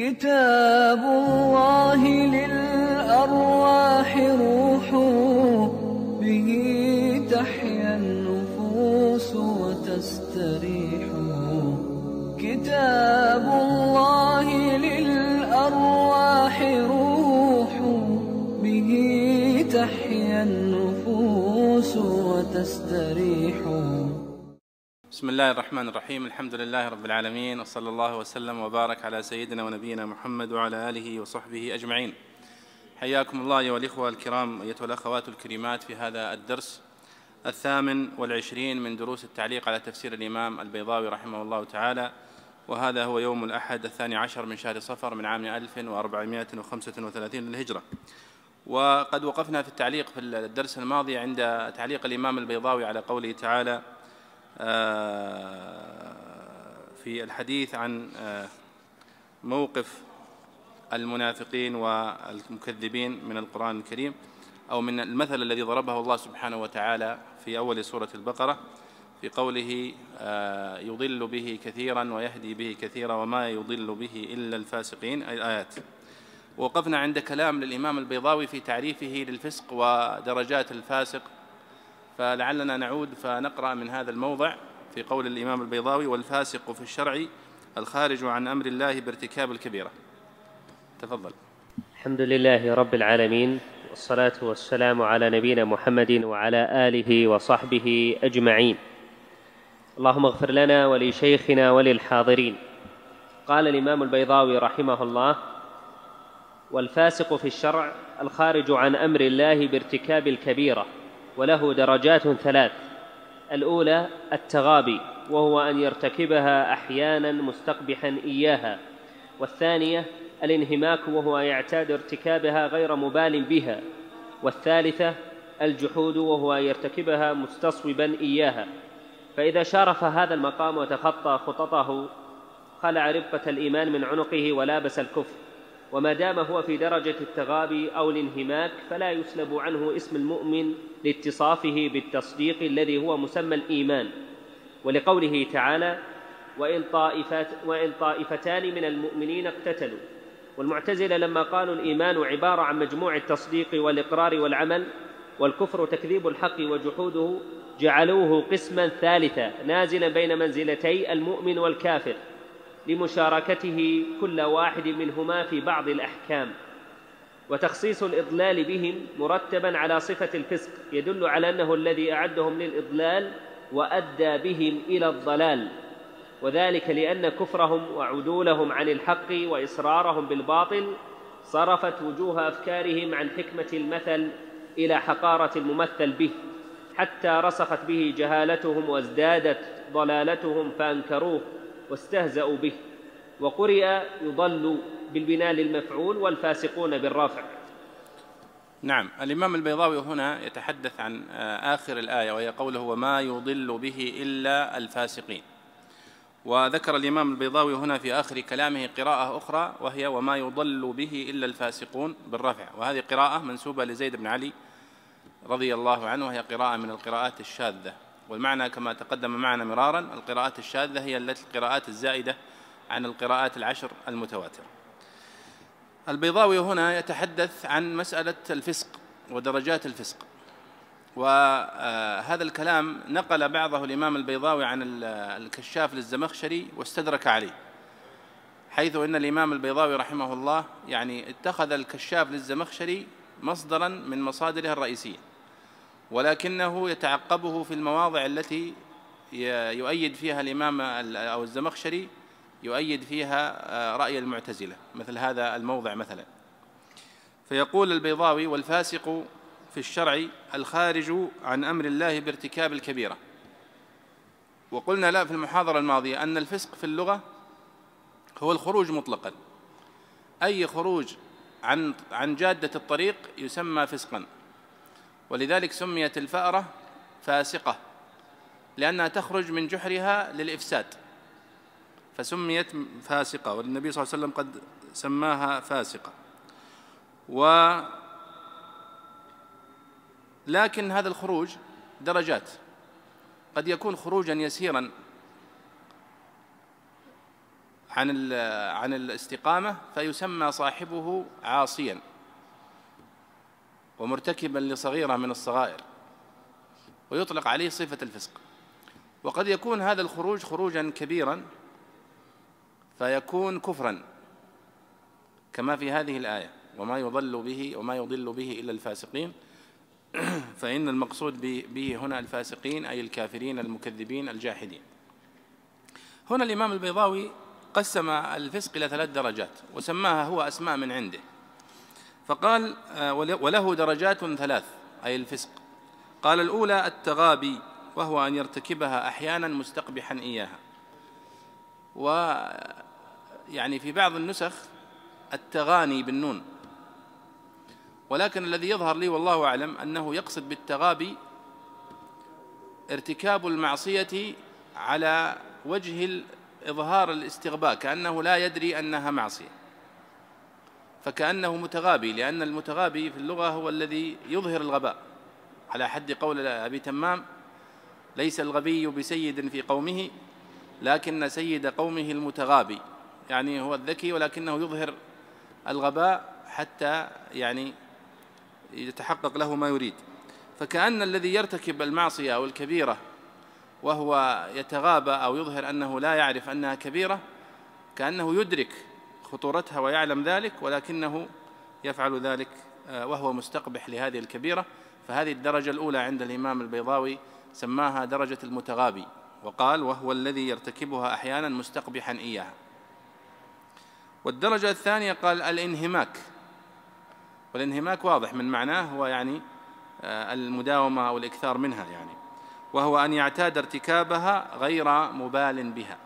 كتاب الله للأرواح روح به تحيا النفوس وتستريح. كتاب الله للأرواح روح به تحيا النفوس وتستريح. بسم الله الرحمن الرحيم الحمد لله رب العالمين وصلى الله وسلم وبارك على سيدنا ونبينا محمد وعلى آله وصحبه أجمعين حياكم الله أيها الإخوة الكرام أيتها الأخوات الكريمات في هذا الدرس الثامن والعشرين من دروس التعليق على تفسير الإمام البيضاوي رحمه الله تعالى وهذا هو يوم الأحد الثاني عشر من شهر صفر من عام 1435 للهجرة وقد وقفنا في التعليق في الدرس الماضي عند تعليق الإمام البيضاوي على قوله تعالى في الحديث عن آه، موقف المنافقين والمكذبين من القرآن الكريم أو من المثل الذي ضربه الله سبحانه وتعالى في أول سورة البقرة في قوله آه، يضل به كثيرا ويهدي به كثيرا وما يضل به إلا الفاسقين الآيات وقفنا عند كلام للإمام البيضاوي في تعريفه للفسق ودرجات الفاسق فلعلنا نعود فنقرأ من هذا الموضع في قول الإمام البيضاوي والفاسق في الشرع الخارج عن أمر الله بارتكاب الكبيرة. تفضل. الحمد لله رب العالمين والصلاة والسلام على نبينا محمد وعلى آله وصحبه أجمعين. اللهم اغفر لنا ولشيخنا وللحاضرين. قال الإمام البيضاوي رحمه الله والفاسق في الشرع الخارج عن أمر الله بارتكاب الكبيرة. وله درجات ثلاث. الأولى التغابي وهو أن يرتكبها أحيانا مستقبحا إياها. والثانية الانهماك وهو يعتاد ارتكابها غير مبال بها. والثالثة الجحود وهو يرتكبها مستصوبا إياها. فإذا شارف هذا المقام وتخطى خططه خلع ربقه الإيمان من عنقه ولابس الكفر. وما دام هو في درجة التغابي أو الانهماك فلا يسلب عنه اسم المؤمن لاتصافه بالتصديق الذي هو مسمى الإيمان ولقوله تعالى وإن, طائفات وإن طائفتان من المؤمنين اقتتلوا والمعتزلة لما قالوا الإيمان عبارة عن مجموع التصديق والإقرار والعمل والكفر تكذيب الحق وجحوده جعلوه قسما ثالثا نازلا بين منزلتي المؤمن والكافر لمشاركته كل واحد منهما في بعض الأحكام. وتخصيص الإضلال بهم مرتبا على صفة الفسق يدل على أنه الذي أعدهم للإضلال وأدى بهم إلى الضلال. وذلك لأن كفرهم وعدولهم عن الحق وإصرارهم بالباطل صرفت وجوه أفكارهم عن حكمة المثل إلى حقارة الممثل به حتى رسخت به جهالتهم وازدادت ضلالتهم فأنكروه واستهزأوا به. وقرئ يضل بالبناء للمفعول والفاسقون بالرافع نعم الإمام البيضاوي هنا يتحدث عن آه، آخر الآية وهي قوله وما يضل به إلا الفاسقين وذكر الإمام البيضاوي هنا في آخر كلامه قراءة أخرى وهي وما يضل به إلا الفاسقون بالرفع وهذه قراءة منسوبة لزيد بن علي رضي الله عنه وهي قراءة من القراءات الشاذة. والمعنى كما تقدم معنا مرارا القراءات الشاذة هي التي القراءات الزائدة عن القراءات العشر المتواترة. البيضاوي هنا يتحدث عن مسألة الفسق ودرجات الفسق. وهذا الكلام نقل بعضه الإمام البيضاوي عن الكشاف للزمخشري واستدرك عليه حيث إن الإمام البيضاوي رحمه الله يعني اتخذ الكشاف للزمخشري مصدرا من مصادره الرئيسية ولكنه يتعقبه في المواضع التي يؤيد فيها الإمام أو الزمخشري يؤيد فيها آه، رأي المعتزلة مثل هذا الموضع مثلا. فيقول البيضاوي والفاسق في الشرع الخارج عن أمر الله بارتكاب الكبيرة. وقلنا لا في المحاضرة الماضية أن الفسق في اللغة هو الخروج مطلقا. أي خروج عن عن جادة الطريق يسمى فسقا. ولذلك سميت الفأرة فاسقة لأنها تخرج من جحرها للإفساد. فسميت فاسقة والنبي صلى الله عليه وسلم قد سماها فاسقة. و لكن هذا الخروج درجات. قد يكون خروجا يسيرا عن عن الاستقامة فيسمى صاحبه عاصيا ومرتكبا لصغيرة من الصغائر ويطلق عليه صفة الفسق. وقد يكون هذا الخروج خروجا كبيرا فيكون كفرا كما في هذه الآية وما يضل به وما يضل به إلا الفاسقين. فإن المقصود به هنا الفاسقين أي الكافرين المكذبين الجاحدين. هنا الإمام البيضاوي قسم الفسق إلى ثلاث درجات وسماها هو أسماء من عنده. فقال آه، وله درجات ثلاث أي الفسق. قال الأولى التغابي وهو أن يرتكبها أحيانا مستقبحا إياها. ويعني في بعض النسخ التغاني بالنون. ولكن الذي يظهر لي والله أعلم أنه يقصد بالتغابي ارتكاب المعصية على وجه إظهار الاستغباء كأنه لا يدري أنها معصية. فكأنه متغابي لأن المتغابي في اللغة هو الذي يظهر الغباء. على حد قول أبي تمام ليس الغبي بسيد في قومه لكن سيد قومه المتغابي. يعني هو الذكي ولكنه يظهر الغباء حتى يعني يتحقق له ما يريد. فكأن الذي يرتكب المعصية أو الكبيرة وهو يتغابى أو يظهر أنه لا يعرف أنها كبيرة كأنه يدرك خطورتها ويعلم ذلك ولكنه يفعل ذلك آه، وهو مستقبح لهذه الكبيرة. فهذه الدرجة الأولى عند الإمام البيضاوي سماها درجة المتغابي وقال وهو الذي يرتكبها أحيانا مستقبحا إياها. والدرجة الثانية قال الانهماك. والانهماك واضح من معناه هو يعني آه، المداومة أو الإكثار منها يعني. وهو أن يعتاد ارتكابها غير مبال بها.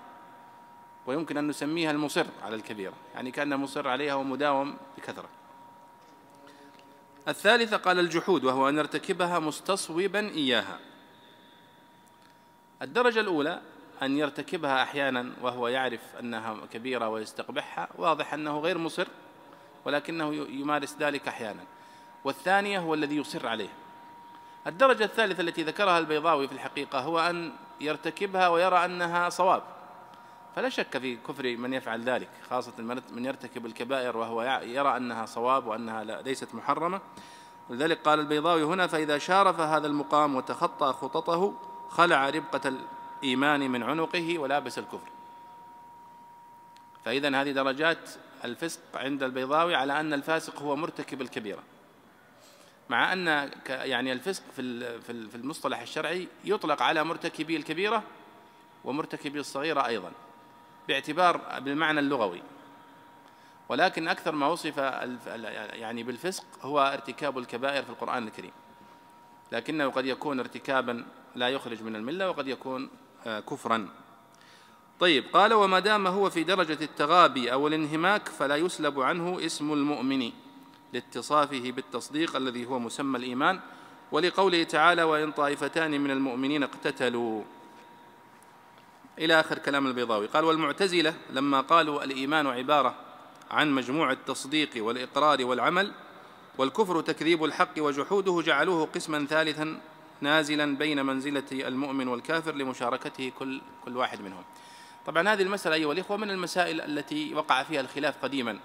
ويمكن أن نسميها المصر على الكبيرة يعني كأن مصر عليها ومداوم بكثرة. الثالثة قال الجحود وهو أن يرتكبها مستصوبا إياها. الدرجة الأولى أن يرتكبها أحيانا وهو يعرف أنها كبيرة ويستقبحها واضح أنه غير مصر ولكنه يمارس ذلك أحيانا. والثانية هو الذي يصر عليه. الدرجة الثالثة التي ذكرها البيضاوي في الحقيقة هو أن يرتكبها ويرى أنها صواب. فلا شك في كفر من يفعل ذلك خاصة من يرتكب الكبائر وهو يرى أنها صواب وأنها ليست محرمة. ولذلك قال البيضاوي هنا فإذا شارف هذا المقام وتخطى خططه خلع ربقة الإيمان من عنقه ولابس الكفر. فإذا هذه درجات الفسق عند البيضاوي على أن الفاسق هو مرتكب الكبيرة. مع أن يعني الفسق في في المصطلح الشرعي يطلق على مرتكبي الكبيرة ومرتكبي الصغيرة أيضا باعتبار بالمعنى اللغوي. ولكن أكثر ما وصف يعني بالفسق هو ارتكاب الكبائر في القرآن الكريم. لكنه قد يكون ارتكابا لا يخرج من الملة وقد يكون كفرا. طيب قال وما دام هو في درجة التغابي أو الانهماك فلا يسلب عنه اسم المؤمن لاتصافه بالتصديق الذي هو مسمى الإيمان. ولقوله تعالى وإن طائفتان من المؤمنين اقتتلوا. إلى آخر كلام البيضاوي. قال والمعتزلة لما قالوا الإيمان عبارة عن مجموع التصديق والإقرار والعمل والكفر تكذيب الحق وجحوده جعلوه قسما ثالثا نازلا بين منزلة المؤمن والكافر لمشاركته كل كل واحد منهم. طبعا هذه المسألة أيها الإخوة من المسائل التي وقع فيها الخلاف قديما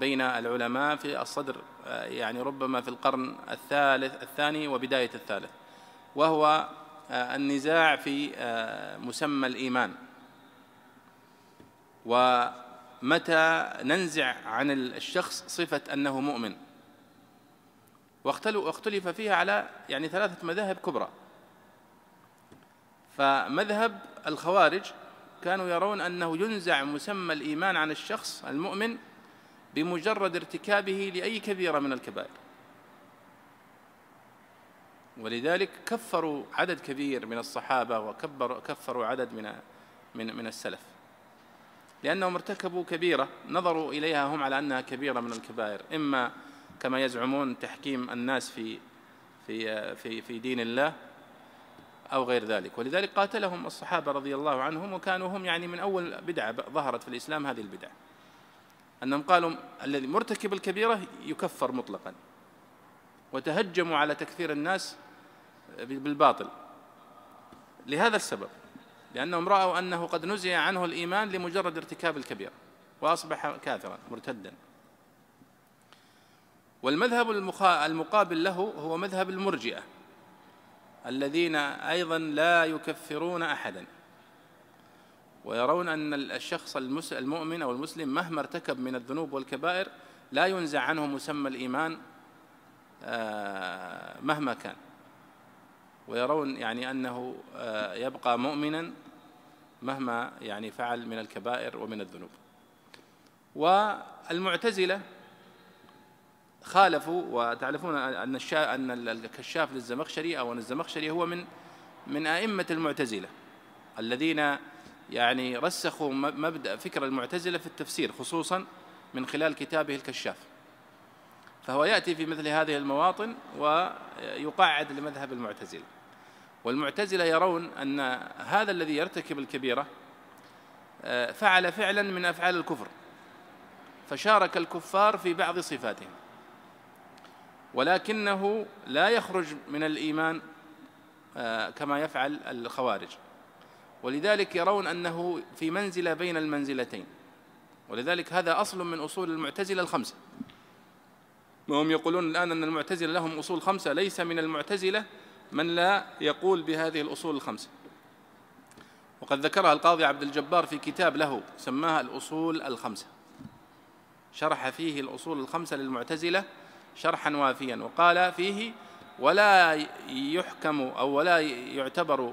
بين العلماء في الصدر يعني ربما في القرن الثالث الثاني وبداية الثالث وهو النزاع في مسمى الإيمان ومتى ننزع عن الشخص صفة أنه مؤمن واختلف فيها على يعني ثلاثة مذاهب كبرى. فمذهب الخوارج كانوا يرون أنه ينزع مسمى الإيمان عن الشخص المؤمن بمجرد ارتكابه لأي كبيرة من الكبائر. ولذلك كفروا عدد كبير من الصحابة وكبروا كفروا عدد من من من السلف. لأنهم ارتكبوا كبيرة نظروا إليها هم على أنها كبيرة من الكبائر. إما كما يزعمون تحكيم الناس في في في في دين الله أو غير ذلك. ولذلك قاتلهم الصحابة رضي الله عنهم وكانوا هم يعني من أول بدعة ظهرت في الإسلام هذه البدعة. أنهم قالوا الذي مرتكب الكبيرة يكفر مطلقا. وتهجموا على تكفير الناس بالباطل. لهذا السبب لأنهم رأوا أنه قد نزع عنه الإيمان لمجرد ارتكاب الكبيرة. وأصبح كافرا مرتدا. والمذهب المقابل له هو مذهب المرجئة الذين أيضا لا يكفرون أحدا. ويرون أن الشخص المؤمن أو المسلم مهما ارتكب من الذنوب والكبائر لا ينزع عنه مسمى الإيمان آه، مهما كان. ويرون يعني أنه آه، يبقى مؤمنا مهما يعني فعل من الكبائر ومن الذنوب. والمعتزلة خالفوا وتعرفون أن أن الكشاف للزمخشري أو أن الزمخشري هو من من أئمة المعتزلة الذين يعني رسخوا مبدأ فكر المعتزلة في التفسير خصوصا من خلال كتابه الكشاف. فهو يأتي في مثل هذه المواطن ويقعد لمذهب المعتزلة. والمعتزلة يرون أن هذا الذي يرتكب الكبيرة آه، فعل فعلا من أفعال الكفر فشارك الكفار في بعض صفاتهم. ولكنه لا يخرج من الإيمان آه، كما يفعل الخوارج. ولذلك يرون أنه في منزلة بين المنزلتين. ولذلك هذا أصل من أصول المعتزلة الخمسة. وهم يقولون الآن أن المعتزلة لهم أصول خمسة ليس من المعتزلة من لا يقول بهذه الأصول الخمسة. وقد ذكرها القاضي عبد الجبار في كتاب له سماها الأصول الخمسة. شرح فيه الأصول الخمسة للمعتزلة شرحا وافيا. وقال فيه ولا يحكم أو ولا يعتبر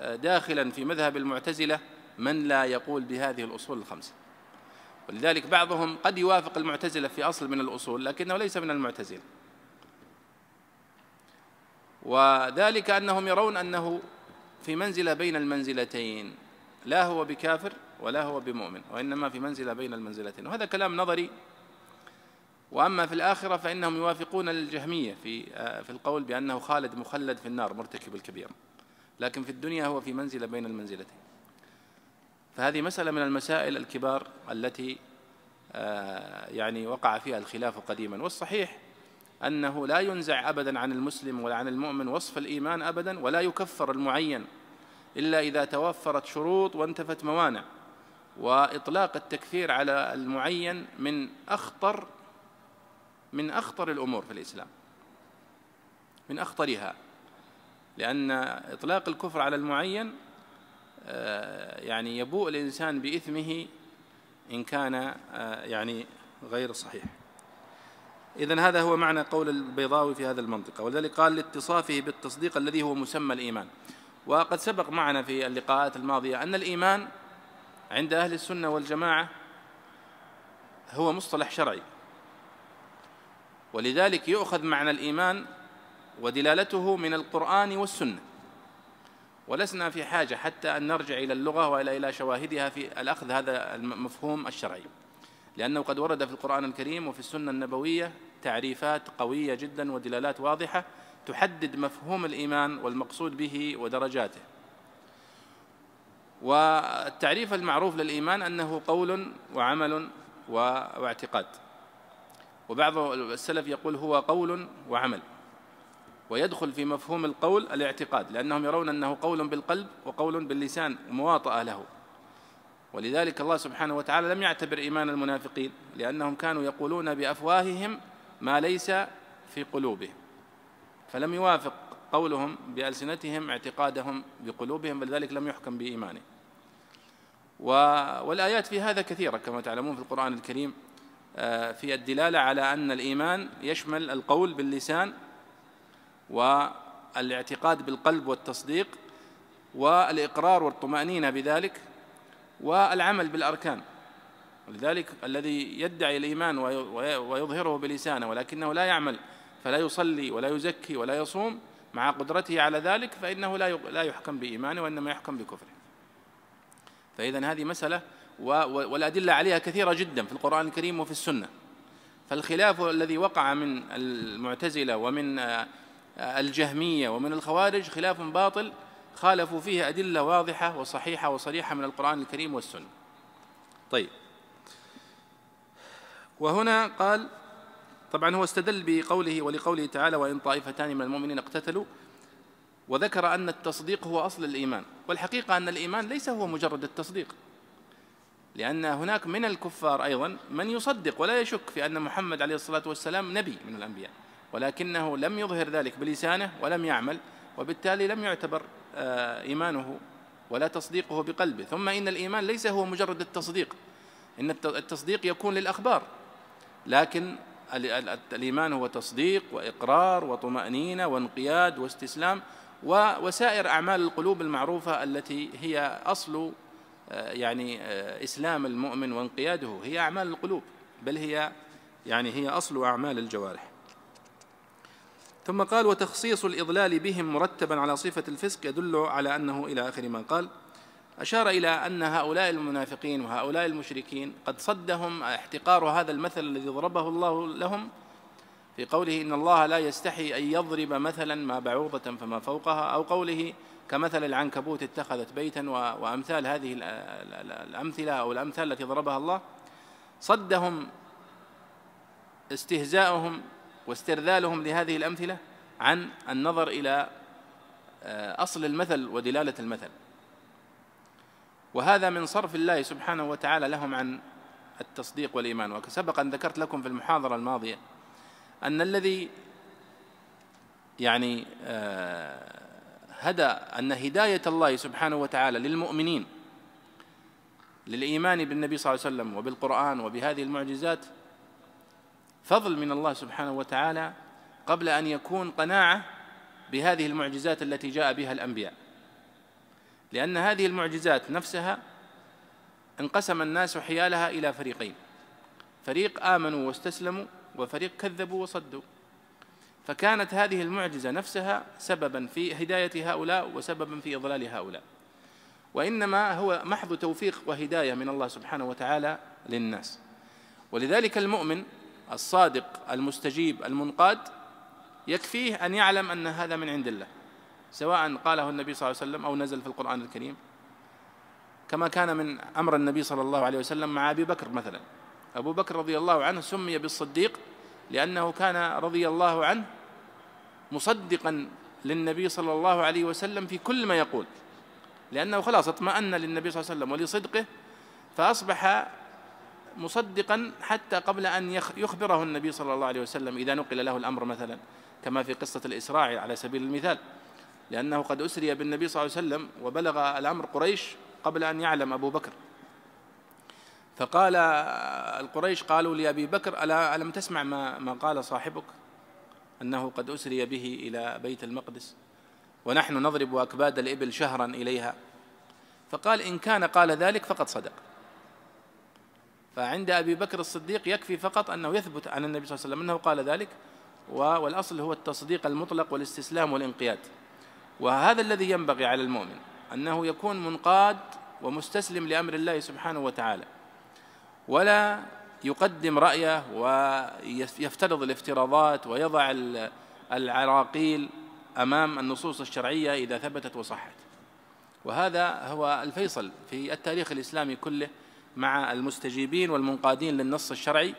داخلا في مذهب المعتزلة من لا يقول بهذه الأصول الخمسة. ولذلك بعضهم قد يوافق المعتزلة في أصل من الأصول لكنه ليس من المعتزلة. وذلك أنهم يرون أنه في منزلة بين المنزلتين لا هو بكافر ولا هو بمؤمن وإنما في منزلة بين المنزلتين. وهذا كلام نظري وأما في الآخرة فإنهم يوافقون الجهمية في في القول بأنه خالد مخلد في النار مرتكب الكبيرة لكن في الدنيا هو في منزلة بين المنزلتين. فهذه مسألة من المسائل الكبار التي آه، يعني وقع فيها الخلاف قديما. والصحيح أنه لا ينزع أبدا عن المسلم ولا عن المؤمن وصف الإيمان أبدا ولا يكفر المعين إلا إذا توفرت شروط وانتفت موانع. وإطلاق التكفير على المعين من أخطر من أخطر الأمور في الإسلام. من أخطرها لأن إطلاق الكفر على المعين آه، يعني يبوء الإنسان بإثمه إن كان آه، يعني غير صحيح. إذن هذا هو معنى قول البيضاوي في هذا المنطقة. ولذلك قال لاتصافه بالتصديق الذي هو مسمى الإيمان. وقد سبق معنا في اللقاءات الماضية أن الإيمان عند أهل السنة والجماعة هو مصطلح شرعي. ولذلك يؤخذ معنى الإيمان ودلالته من القرآن والسنة. ولسنا في حاجة حتى أن نرجع إلى اللغة وإلى إلى شواهدها في الأخذ هذا المفهوم الشرعي. لأنه قد ورد في القرآن الكريم وفي السنة النبوية تعريفات قوية جدا ودلالات واضحة تحدد مفهوم الإيمان والمقصود به ودرجاته. والتعريف المعروف للإيمان أنه قول وعمل واعتقاد. وبعض السلف يقول هو قول وعمل. ويدخل في مفهوم القول الاعتقاد لأنهم يرون أنه قول بالقلب وقول باللسان ومواطأة له. ولذلك الله سبحانه وتعالى لم يعتبر إيمان المنافقين لأنهم كانوا يقولون بأفواههم ما ليس في قلوبهم. فلم يوافق قولهم بألسنتهم اعتقادهم بقلوبهم بل ذلك لم يحكم بإيمانه. والآيات في هذا كثيرة كما تعلمون في القرآن الكريم. في الدلالة على أن الإيمان يشمل القول باللسان والاعتقاد بالقلب والتصديق والإقرار والطمأنينة بذلك والعمل بالأركان. ولذلك الذي يدعي الإيمان ويظهره بلسانه ولكنه لا يعمل فلا يصلي ولا يزكي ولا يصوم مع قدرته على ذلك فإنه لا يحكم بإيمانه وإنما يحكم بكفره. فإذا هذه مسألة والأدلة عليها كثيرة جدا في القرآن الكريم وفي السنة. فالخلاف الذي وقع من المعتزلة ومن الجهمية ومن الخوارج خلاف باطل خالفوا فيه أدلة واضحة وصحيحة وصريحة من القرآن الكريم والسنة. طيب. وهنا قال طبعا هو استدل بقوله ولقوله تعالى وإن طائفتان من المؤمنين اقتتلوا وذكر أن التصديق هو أصل الإيمان. والحقيقة أن الإيمان ليس هو مجرد التصديق. لأن هناك من الكفار أيضا من يصدق ولا يشك في أن محمد عليه الصلاة والسلام نبي من الأنبياء ولكنه لم يظهر ذلك بلسانه ولم يعمل وبالتالي لم يعتبر آه، إيمانه ولا تصديقه بقلبه. ثم إن الإيمان ليس هو مجرد التصديق إن التصديق يكون للأخبار. لكن الإيمان هو تصديق وإقرار وطمأنينة وانقياد واستسلام وسائر أعمال القلوب المعروفة التي هي أصل يعني آه، إسلام المؤمن وانقياده هي أعمال القلوب بل هي يعني هي أصل أعمال الجوارح. ثم قال وتخصيص الإضلال بهم مرتبا على صفة الفسق يدل على أنه إلى آخر ما قال أشار إلى أن هؤلاء المنافقين وهؤلاء المشركين قد صدهم احتقار هذا المثل الذي ضربه الله لهم في قوله إن الله لا يستحي أن يضرب مثلا ما بعوضة فما فوقها أو قوله كمثل العنكبوت اتخذت بيتا وأمثال هذه الأمثلة أو الأمثال التي ضربها الله. صدهم استهزاؤهم واسترذالهم لهذه الأمثلة عن النظر إلى آه، أصل المثل ودلالة المثل. وهذا من صرف الله سبحانه وتعالى لهم عن التصديق والإيمان. وسبق أن ذكرت لكم في المحاضرة الماضية أن الذي يعني آه، هدى أن هداية الله سبحانه وتعالى للمؤمنين للإيمان بالنبي صلى الله عليه وسلم وبالقرآن وبهذه المعجزات فضل من الله سبحانه وتعالى قبل أن يكون قناعة بهذه المعجزات التي جاء بها الأنبياء. لأن هذه المعجزات نفسها انقسم الناس حيالها إلى فريقين فريق آمنوا واستسلموا وفريق كذبوا وصدوا. فكانت هذه المعجزة نفسها سببا في هداية هؤلاء وسببا في إضلال هؤلاء. وإنما هو محض توفيق وهداية من الله سبحانه وتعالى للناس. ولذلك المؤمن الصادق المستجيب المنقاد يكفيه أن يعلم أن هذا من عند الله. سواء قاله النبي صلى الله عليه وسلم أو نزل في القرآن الكريم. كما كان من أمر النبي صلى الله عليه وسلم مع أبي بكر مثلا. أبو بكر رضي الله عنه سمي بالصديق لأنه كان رضي الله عنه مصدقا للنبي صلى الله عليه وسلم في كل ما يقول. لأنه خلاص اطمأن للنبي صلى الله عليه وسلم ولصدقه فأصبح مصدقا حتى قبل أن يخبره النبي صلى الله عليه وسلم إذا نقل له الأمر مثلا كما في قصة الإسراع على سبيل المثال. لأنه قد أسري بالنبي صلى الله عليه وسلم وبلغ الأمر قريش قبل أن يعلم أبو بكر. فقال القريش قالوا لأبي بكر ألا ألم تسمع ما, ما قال صاحبك؟ أنه قد أسري به إلى بيت المقدس ونحن نضرب أكباد الإبل شهرا إليها. فقال إن كان قال ذلك فقد صدق. فعند أبي بكر الصديق يكفي فقط أنه يثبت عن النبي صلى الله عليه وسلم أنه قال ذلك والأصل هو التصديق المطلق والاستسلام والانقياد. وهذا الذي ينبغي على المؤمن أنه يكون منقاد ومستسلم لأمر الله سبحانه وتعالى. ولا يقدم رأيه ويفترض الافتراضات ويضع العراقيل أمام النصوص الشرعية إذا ثبتت وصحت. وهذا هو الفيصل في التاريخ الإسلامي كله مع المستجيبين والمنقادين للنص الشرعي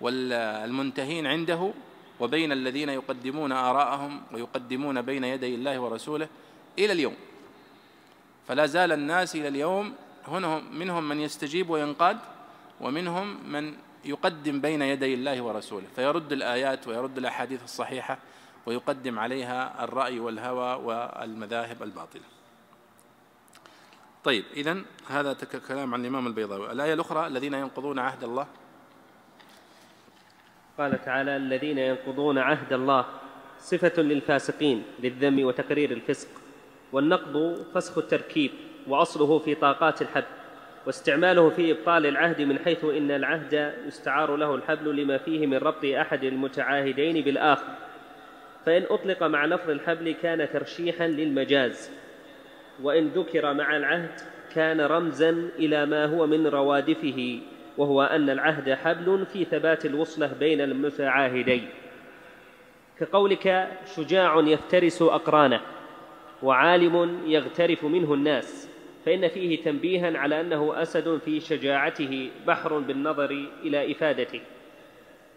والمنتهين عنده وبين الذين يقدمون آراءهم ويقدمون بين يدي الله ورسوله إلى اليوم. فلا زال الناس إلى اليوم هنهم منهم من يستجيب وينقاد ومنهم من يقدم بين يدي الله ورسوله فيرد الآيات ويرد الأحاديث الصحيحة ويقدم عليها الرأي والهوى والمذاهب الباطلة. طيب إذن هذا كلام عن الإمام البيضاوي. الآية الأخرى الذين ينقضون عهد الله. قال تعالى الذين ينقضون عهد الله صفة للفاسقين للذم وتقرير الفسق والنقض فسخ التركيب وأصله في طاقات الحبل واستعماله في إبطال العهد من حيث إن العهد يستعار له الحبل لما فيه من ربط أحد المتعاهدين بالآخر. فإن أطلق مع لفظ الحبل كان ترشيحا للمجاز. وإن ذكر مع العهد كان رمزا إلى ما هو من روادفه وهو أن العهد حبل في ثبات الوصلة بين المتعاهدين. كقولك شجاع يفترس أقرانه وعالم يغترف منه الناس. فإن فيه تنبيها على أنه أسد في شجاعته بحر بالنظر إلى إفادته.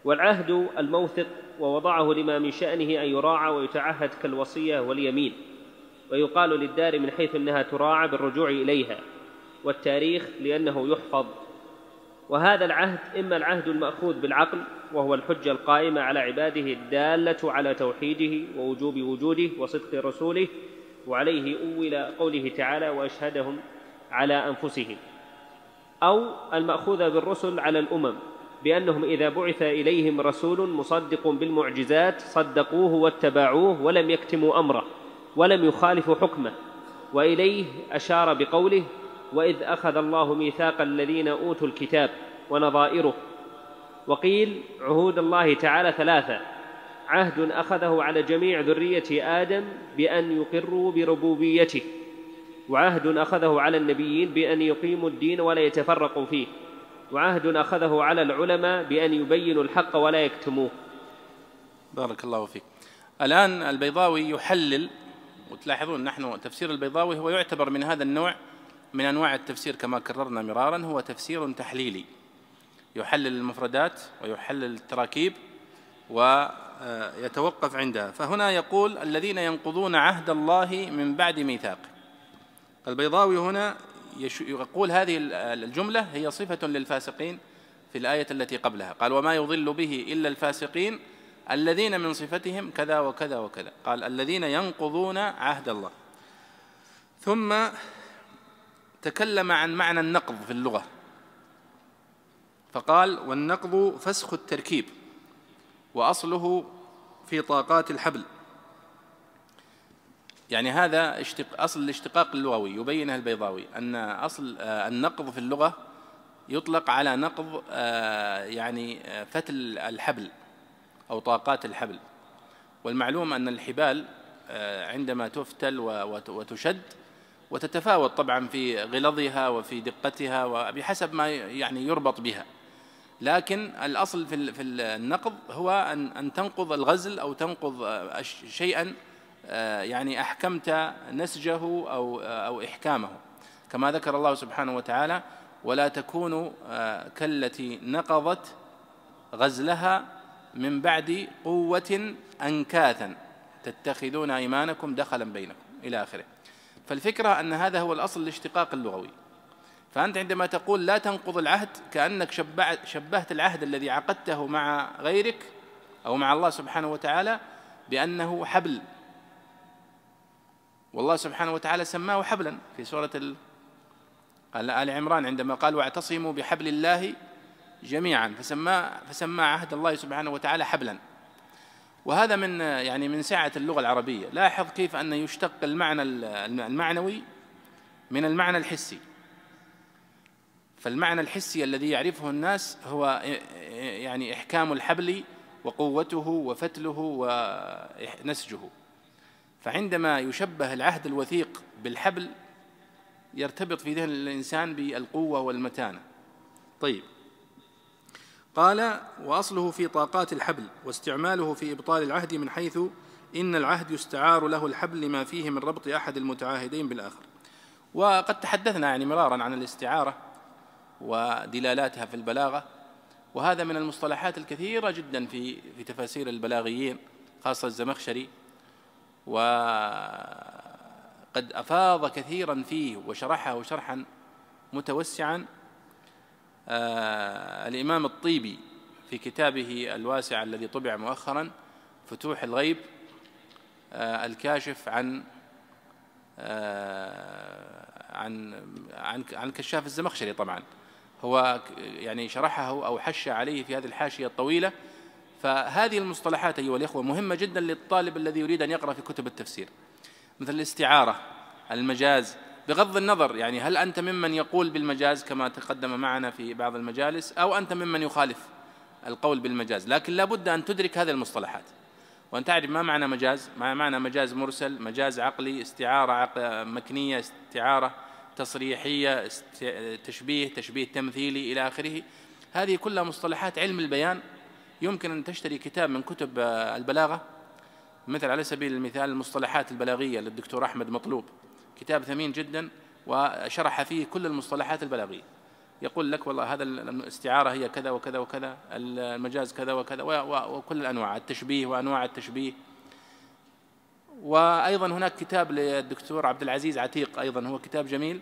والعهد الموثق ووضعه لما من شأنه أن يراعى ويتعهد كالوصية واليمين ويقال للدار من حيث إنها تراعى بالرجوع إليها والتاريخ لأنه يحفظ. وهذا العهد إما العهد المأخوذ بالعقل وهو الحجة القائمة على عباده الدالة على توحيده ووجوب وجوده وصدق رسوله وعليه أول قوله تعالى وأشهدهم على أنفسهم. أو الماخوذ بالرسل على الأمم بأنهم إذا بعث إليهم رسول مصدق بالمعجزات صدقوه واتبعوه ولم يكتموا أمره ولم يخالفوا حكمه. وإليه أشار بقوله وإذ أخذ الله ميثاق الذين أوتوا الكتاب ونظائره. وقيل عهود الله تعالى ثلاثة. عهد أخذه على جميع ذريه آدم بأن يقروا بربوبيته وعهد أخذه على النبيين بأن يقيموا الدين ولا يتفرقوا فيه وعهد أخذه على العلماء بأن يبينوا الحق ولا يكتموه. بارك الله فيك. الآن البيضاوي يحلل وتلاحظون نحن تفسير البيضاوي هو يعتبر من هذا النوع من أنواع التفسير كما كررنا مرارا هو تفسير تحليلي. يحلل المفردات ويحلل التراكيب ويتوقف عندها. فهنا يقول الذين ينقضون عهد الله من بعد ميثاقه البيضاوي هنا يقول هذه الجملة هي صفة للفاسقين في الآية التي قبلها. قال وما يضل به إلا الفاسقين الذين من صفتهم كذا وكذا وكذا. قال الذين ينقضون عهد الله. ثم تكلم عن معنى النقض في اللغة. فقال والنقض فسخ التركيب. وأصله في طاقات الحبل. يعني هذا اشتق أصل الاشتقاق اللغوي يبينه البيضاوي أن أصل آه، النقض في اللغة يطلق على نقض آه، يعني آه، فتل الحبل أو طاقات الحبل. والمعلوم أن الحبال عندما تفتل وتشد وتتفاوت طبعا في غلظها وفي دقتها وبحسب ما يعني يربط بها. لكن الأصل في النقض هو أن تنقض الغزل أو تنقض شيئا آه، يعني أحكمت نسجه أو آه، أو إحكامه. كما ذكر الله سبحانه وتعالى ولا تكونوا آه، كالتي نقضت غزلها من بعد قوة أنكاثا. تتخذون أيمانكم دخلا بينكم إلى آخره. فالفكرة أن هذا هو الأصل الاشتقاق اللغوي. فأنت عندما تقول لا تنقض العهد كأنك شبهت العهد الذي عقدته مع غيرك أو مع الله سبحانه وتعالى بأنه حبل. والله سبحانه وتعالى سماه حبلا في سورة آل عمران عندما قال واعتصموا بحبل الله جميعا فسمى فسمى عهد الله سبحانه وتعالى حبلا. وهذا من يعني من سعة اللغة العربية. لاحظ كيف أن يشتق المعنى المعنوي من المعنى الحسي. فالمعنى الحسي الذي يعرفه الناس هو يعني إحكام الحبل وقوته وفتله ونسجه. فعندما يشبه العهد الوثيق بالحبل يرتبط في ذهن الإنسان بالقوة والمتانة. طيب. قال وأصله في طاقات الحبل واستعماله في إبطال العهد من حيث إن العهد يستعار له الحبل لما فيه من ربط أحد المتعاهدين بالآخر. وقد تحدثنا يعني مرارا عن الاستعارة ودلالاتها في البلاغة. وهذا من المصطلحات الكثيرة جدا في في تفاسير البلاغيين خاصة الزمخشري. وقد أفاض كثيرا فيه وشرحه شرحا متوسعا. آه الإمام الطيبي في كتابه الواسع الذي طبع مؤخرا فتوح الغيب آه الكاشف عن آه عن عن عن كشاف الزمخشري طبعا. هو يعني شرحه أو حش عليه في هذه الحاشية الطويلة. فهذه المصطلحات أيها الإخوة مهمة جدا للطالب الذي يريد أن يقرأ في كتب التفسير. مثل الاستعارة المجاز. بغض النظر يعني هل أنت ممن يقول بالمجاز كما تقدم معنا في بعض المجالس أو أنت ممن يخالف القول بالمجاز؟ لكن لا بد أن تدرك هذه المصطلحات. وأن تعرف ما معنى مجاز؟ ما معنى مجاز مرسل مجاز عقلي استعارة مكنية استعارة. تصريحية تشبيه تشبيه تمثيلي إلى آخره. هذه كلها مصطلحات علم البيان. يمكن أن تشتري كتاب من كتب البلاغة. مثل على سبيل المثال المصطلحات البلاغية للدكتور أحمد مطلوب. كتاب ثمين جدا وشرح فيه كل المصطلحات البلاغية. يقول لك والله هذا الاستعارة هي كذا وكذا وكذا المجاز كذا وكذا وكل الأنواع التشبيه وأنواع التشبيه. وأيضا هناك كتاب للدكتور عبد العزيز عتيق أيضا هو كتاب جميل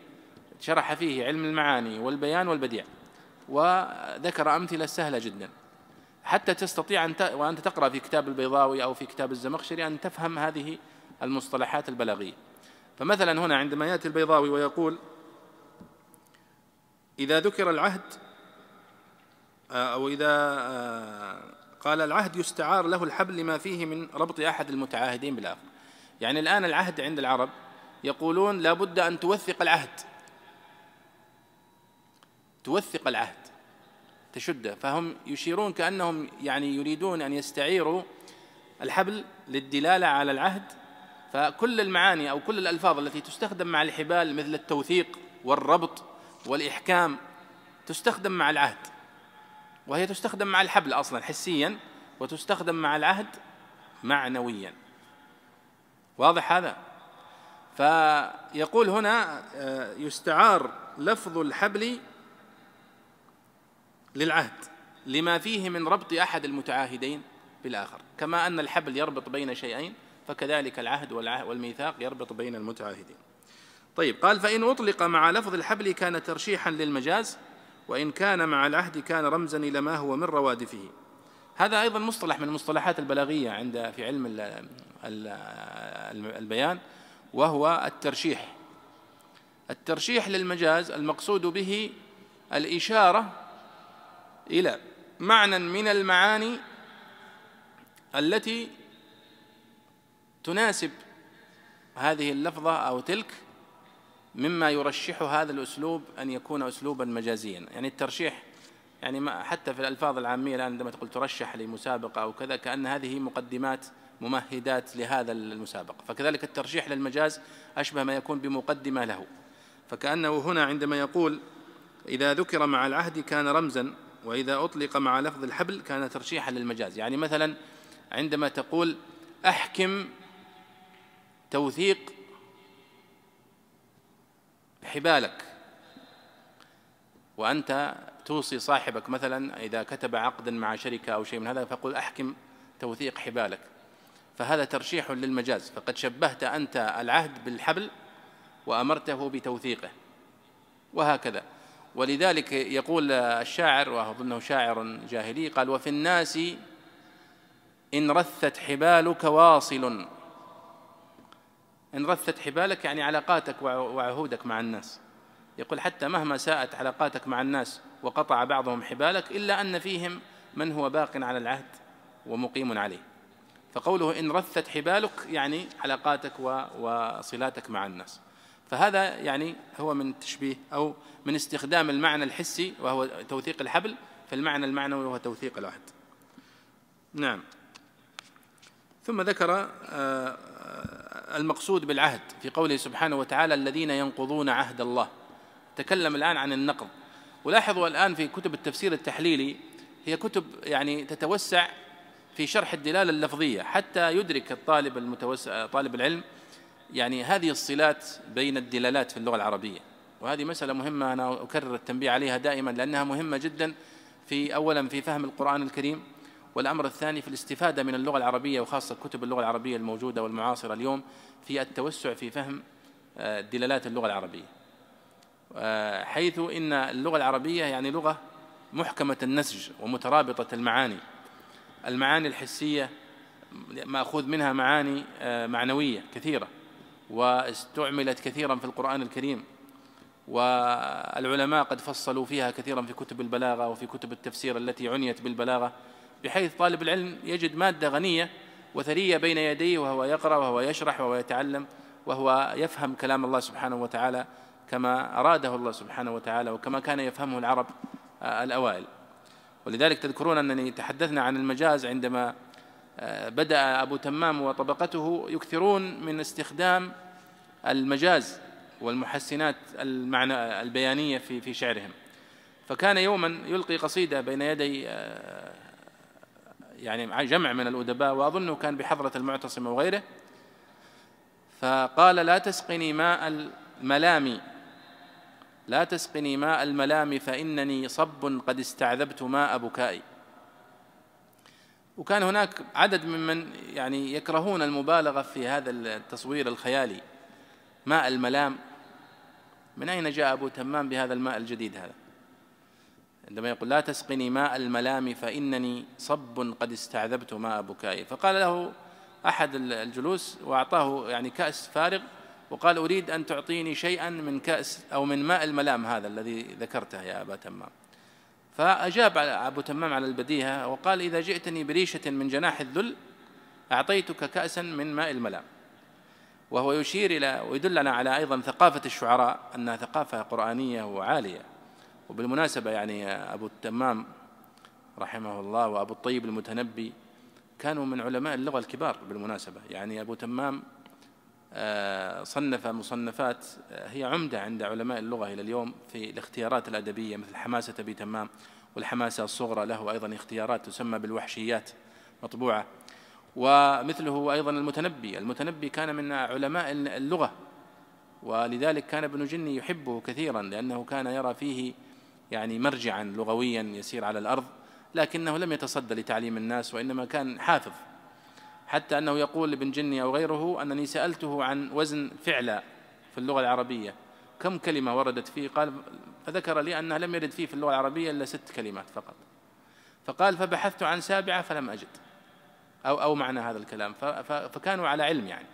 شرح فيه علم المعاني والبيان والبديع وذكر أمثلة سهلة جدا. حتى تستطيع أن وأنت تقرأ في كتاب البيضاوي أو في كتاب الزمخشري أن تفهم هذه المصطلحات البلاغية. فمثلا هنا عندما يأتي البيضاوي ويقول إذا ذكر العهد آه، أو إذا آه، قال العهد يستعار له الحبل لما فيه من ربط أحد المتعاهدين بالآخر. يعني الآن العهد عند العرب يقولون لا بد أن توثق العهد. توثق العهد. تشده فهم يشيرون كأنهم يعني يريدون أن يستعيروا الحبل للدلالة على العهد. فكل المعاني أو كل الألفاظ التي تستخدم مع الحبال مثل التوثيق والربط والإحكام تستخدم مع العهد. وهي تستخدم مع الحبل أصلا حسيا وتستخدم مع العهد معنويا. واضح هذا. فيقول هنا آه، يستعار لفظ الحبل للعهد لما فيه من ربط أحد المتعاهدين بالآخر. كما أن الحبل يربط بين شيئين فكذلك العهد والميثاق يربط بين المتعاهدين. طيب قال فإن أطلق مع لفظ الحبل كان ترشيحا للمجاز وإن كان مع العهد كان رمزا إلى ما هو من روادفه. هذا أيضا مصطلح من المصطلحات البلاغية عند في علم البيان وهو الترشيح. الترشيح للمجاز المقصود به الإشارة إلى معنى من المعاني التي تناسب هذه اللفظة أو تلك مما يرشح هذا الأسلوب أن يكون اسلوبا مجازيا. يعني الترشيح يعني ما حتى في الألفاظ العامية الآن عندما تقول ترشح لمسابقة أو كذا كأن هذه مقدمات ممهدات لهذا المسابقة. فكذلك الترشيح للمجاز أشبه ما يكون بمقدمة له. فكأنه هنا عندما يقول إذا ذكر مع العهد كان رمزا وإذا أطلق مع لفظ الحبل كان ترشيحا للمجاز. يعني مثلا عندما تقول أحكم توثيق حبالك وأنت توصي صاحبك مثلا إذا كتب عقدا مع شركة أو شيء من هذا فقل أحكم توثيق حبالك. فهذا ترشيح للمجاز. فقد شبهت أنت العهد بالحبل وأمرته بتوثيقه. وهكذا. ولذلك يقول الشاعر واظنه شاعر جاهلي قال وفي الناس إن رثت حبالك واصل. إن رثت حبالك يعني علاقاتك وعهودك مع الناس. يقول حتى مهما ساءت علاقاتك مع الناس وقطع بعضهم حبالك إلا أن فيهم من هو باق على العهد ومقيم عليه. فقوله إن رثت حبالك يعني علاقاتك وصلاتك مع الناس. فهذا يعني هو من تشبيه أو من استخدام المعنى الحسي وهو توثيق الحبل في المعنى المعنوي وهو توثيق العهد. نعم. ثم ذكر آه، المقصود بالعهد في قوله سبحانه وتعالى الذين ينقضون عهد الله. تكلم الآن عن النقض. ولاحظوا الآن في كتب التفسير التحليلي هي كتب يعني تتوسع في شرح الدلالة اللفظية حتى يدرك الطالب المتوسع طالب العلم يعني هذه الصلات بين الدلالات في اللغة العربية. وهذه مسألة مهمة أنا أكرر التنبيه عليها دائما لأنها مهمة جدا في أولا في فهم القرآن الكريم والأمر الثاني في الاستفادة من اللغة العربية وخاصة كتب اللغة العربية الموجودة والمعاصرة اليوم في التوسع في فهم آه، دلالات اللغة العربية. حيث إن اللغة العربية يعني لغة محكمة النسج ومترابطة المعاني. المعاني الحسية مأخوذ منها معاني آه، معنوية كثيرة واستعملت كثيرا في القرآن الكريم والعلماء قد فصلوا فيها كثيرا في كتب البلاغة وفي كتب التفسير التي عنيت بالبلاغة بحيث طالب العلم يجد مادة غنية وثرية بين يديه وهو يقرأ وهو يشرح وهو يتعلم وهو يفهم كلام الله سبحانه وتعالى كما أراده الله سبحانه وتعالى وكما كان يفهمه العرب آه، الأوائل. ولذلك تذكرون أنني تحدثنا عن المجاز عندما آه، بدأ أبو تمام وطبقته يكثرون من استخدام المجاز والمحسنات المعنى البيانية في في شعرهم. فكان يوما يلقي قصيدة بين يدي آه، يعني جمع من الأدباء وأظنه كان بحضرة المعتصم وغيره. فقال لا تسقني ماء الملام لا تسقني ماء الملام فإنني صب قد استعذبت ماء بكائي. وكان هناك عدد ممن يعني يكرهون المبالغة في هذا التصوير الخيالي. ماء الملام من أين جاء أبو تمام بهذا الماء الجديد هذا؟ عندما يقول لا تسقني ماء الملام فإنني صب قد استعذبت ماء بكائي. فقال له أحد الجلوس وأعطاه يعني كأس فارغ وقال أريد أن تعطيني شيئا من كأس أو من ماء الملام هذا الذي ذكرته يا أبا تمام. فأجاب أبو تمام على البديهة وقال إذا جئتني بريشة من جناح الذل أعطيتك كأسا من ماء الملام. وهو يشير إلى ويدلنا على أيضا ثقافة الشعراء أنها ثقافة قرآنية وعالية. وبالمناسبة يعني أبو التمام رحمه الله وأبو الطيب المتنبي كانوا من علماء اللغة الكبار بالمناسبة. يعني أبو تمام صنف مصنفات آه، هي عمدة عند علماء اللغة إلى اليوم في الاختيارات الأدبية مثل حماسة أبي تمام والحماسة الصغرى له أيضا اختيارات تسمى بالوحشيات مطبوعة. ومثله أيضا المتنبي المتنبي كان من علماء اللغة ولذلك كان ابن جني يحبه كثيرا لأنه كان يرى فيه يعني مرجعا لغويا يسير على الأرض لكنه لم يتصدى لتعليم الناس وإنما كان حافظ. حتى أنه يقول لابن جني أو غيره أنني سألته عن وزن فعل في اللغة العربية. كم كلمة وردت فيه؟ قال فذكر لي أنه لم يرد فيه في اللغة العربية إلا ست كلمات فقط. فقال فبحثت عن سابعة فلم أجد. أو أو معنى هذا الكلام. فكانوا على علم يعني.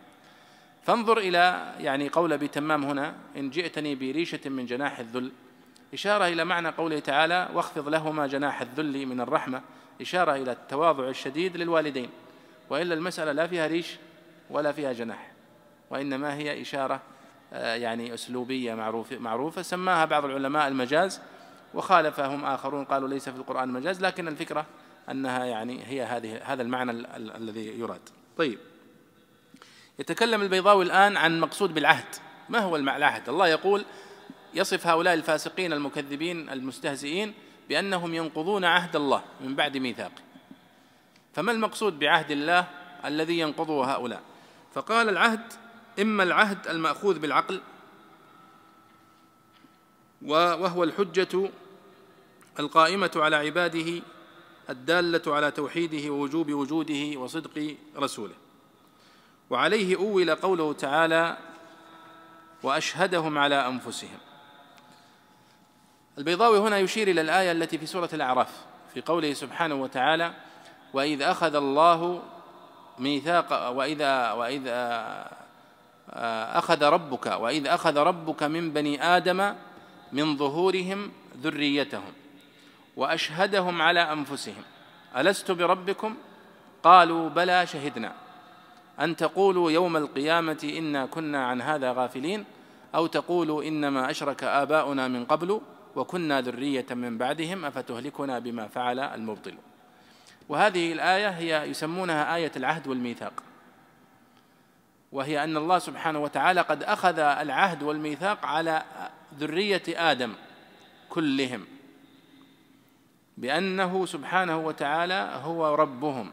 فانظر إلى يعني قول أبي تمام هنا إن جئتني بريشة من جناح الذل. إشارة إلى معنى قوله تعالى واخفض لهما جناح الذل من الرحمة. إشارة إلى التواضع الشديد للوالدين. وإلا المسألة لا فيها ريش ولا فيها جناح وإنما هي إشارة آه، يعني أسلوبية معروفة, معروفة سماها بعض العلماء المجاز وخالفهم آخرون قالوا ليس في القرآن مجاز لكن الفكرة أنها يعني هي هذه هذا المعنى الذي يراد. طيب. يتكلم البيضاوي الآن عن مقصود بالعهد. ما هو العهد؟ الله يقول يصف هؤلاء الفاسقين المكذبين المستهزئين بأنهم ينقضون عهد الله من بعد ميثاقه. فما المقصود بعهد الله الذي ينقضه هؤلاء؟ فقال العهد إما العهد المأخوذ بالعقل وهو الحجة القائمة على عباده الدالة على توحيده ووجوب وجوده وصدق رسوله. وعليه أول قوله تعالى وأشهدهم على أنفسهم. البيضاوي هنا يشير إلى الآية التي في سورة الأعراف في قوله سبحانه وتعالى وإذ أخذ الله ميثاق وإذا وإذا أخذ ربك وإذ أخذ ربك من بني آدم من ظهورهم ذريتهم وأشهدهم على أنفسهم. ألست بربكم؟ قالوا بلى شهدنا. أن تقولوا يوم القيامة إنا كنا عن هذا غافلين أو تقولوا إنما أشرك آباؤنا من قبل وكنا ذرية من بعدهم أفتهلكنا بما فعل المبطل. وهذه الآية هي يسمونها آية العهد والميثاق. وهي أن الله سبحانه وتعالى قد أخذ العهد والميثاق على ذرية آدم كلهم بأنه سبحانه وتعالى هو ربهم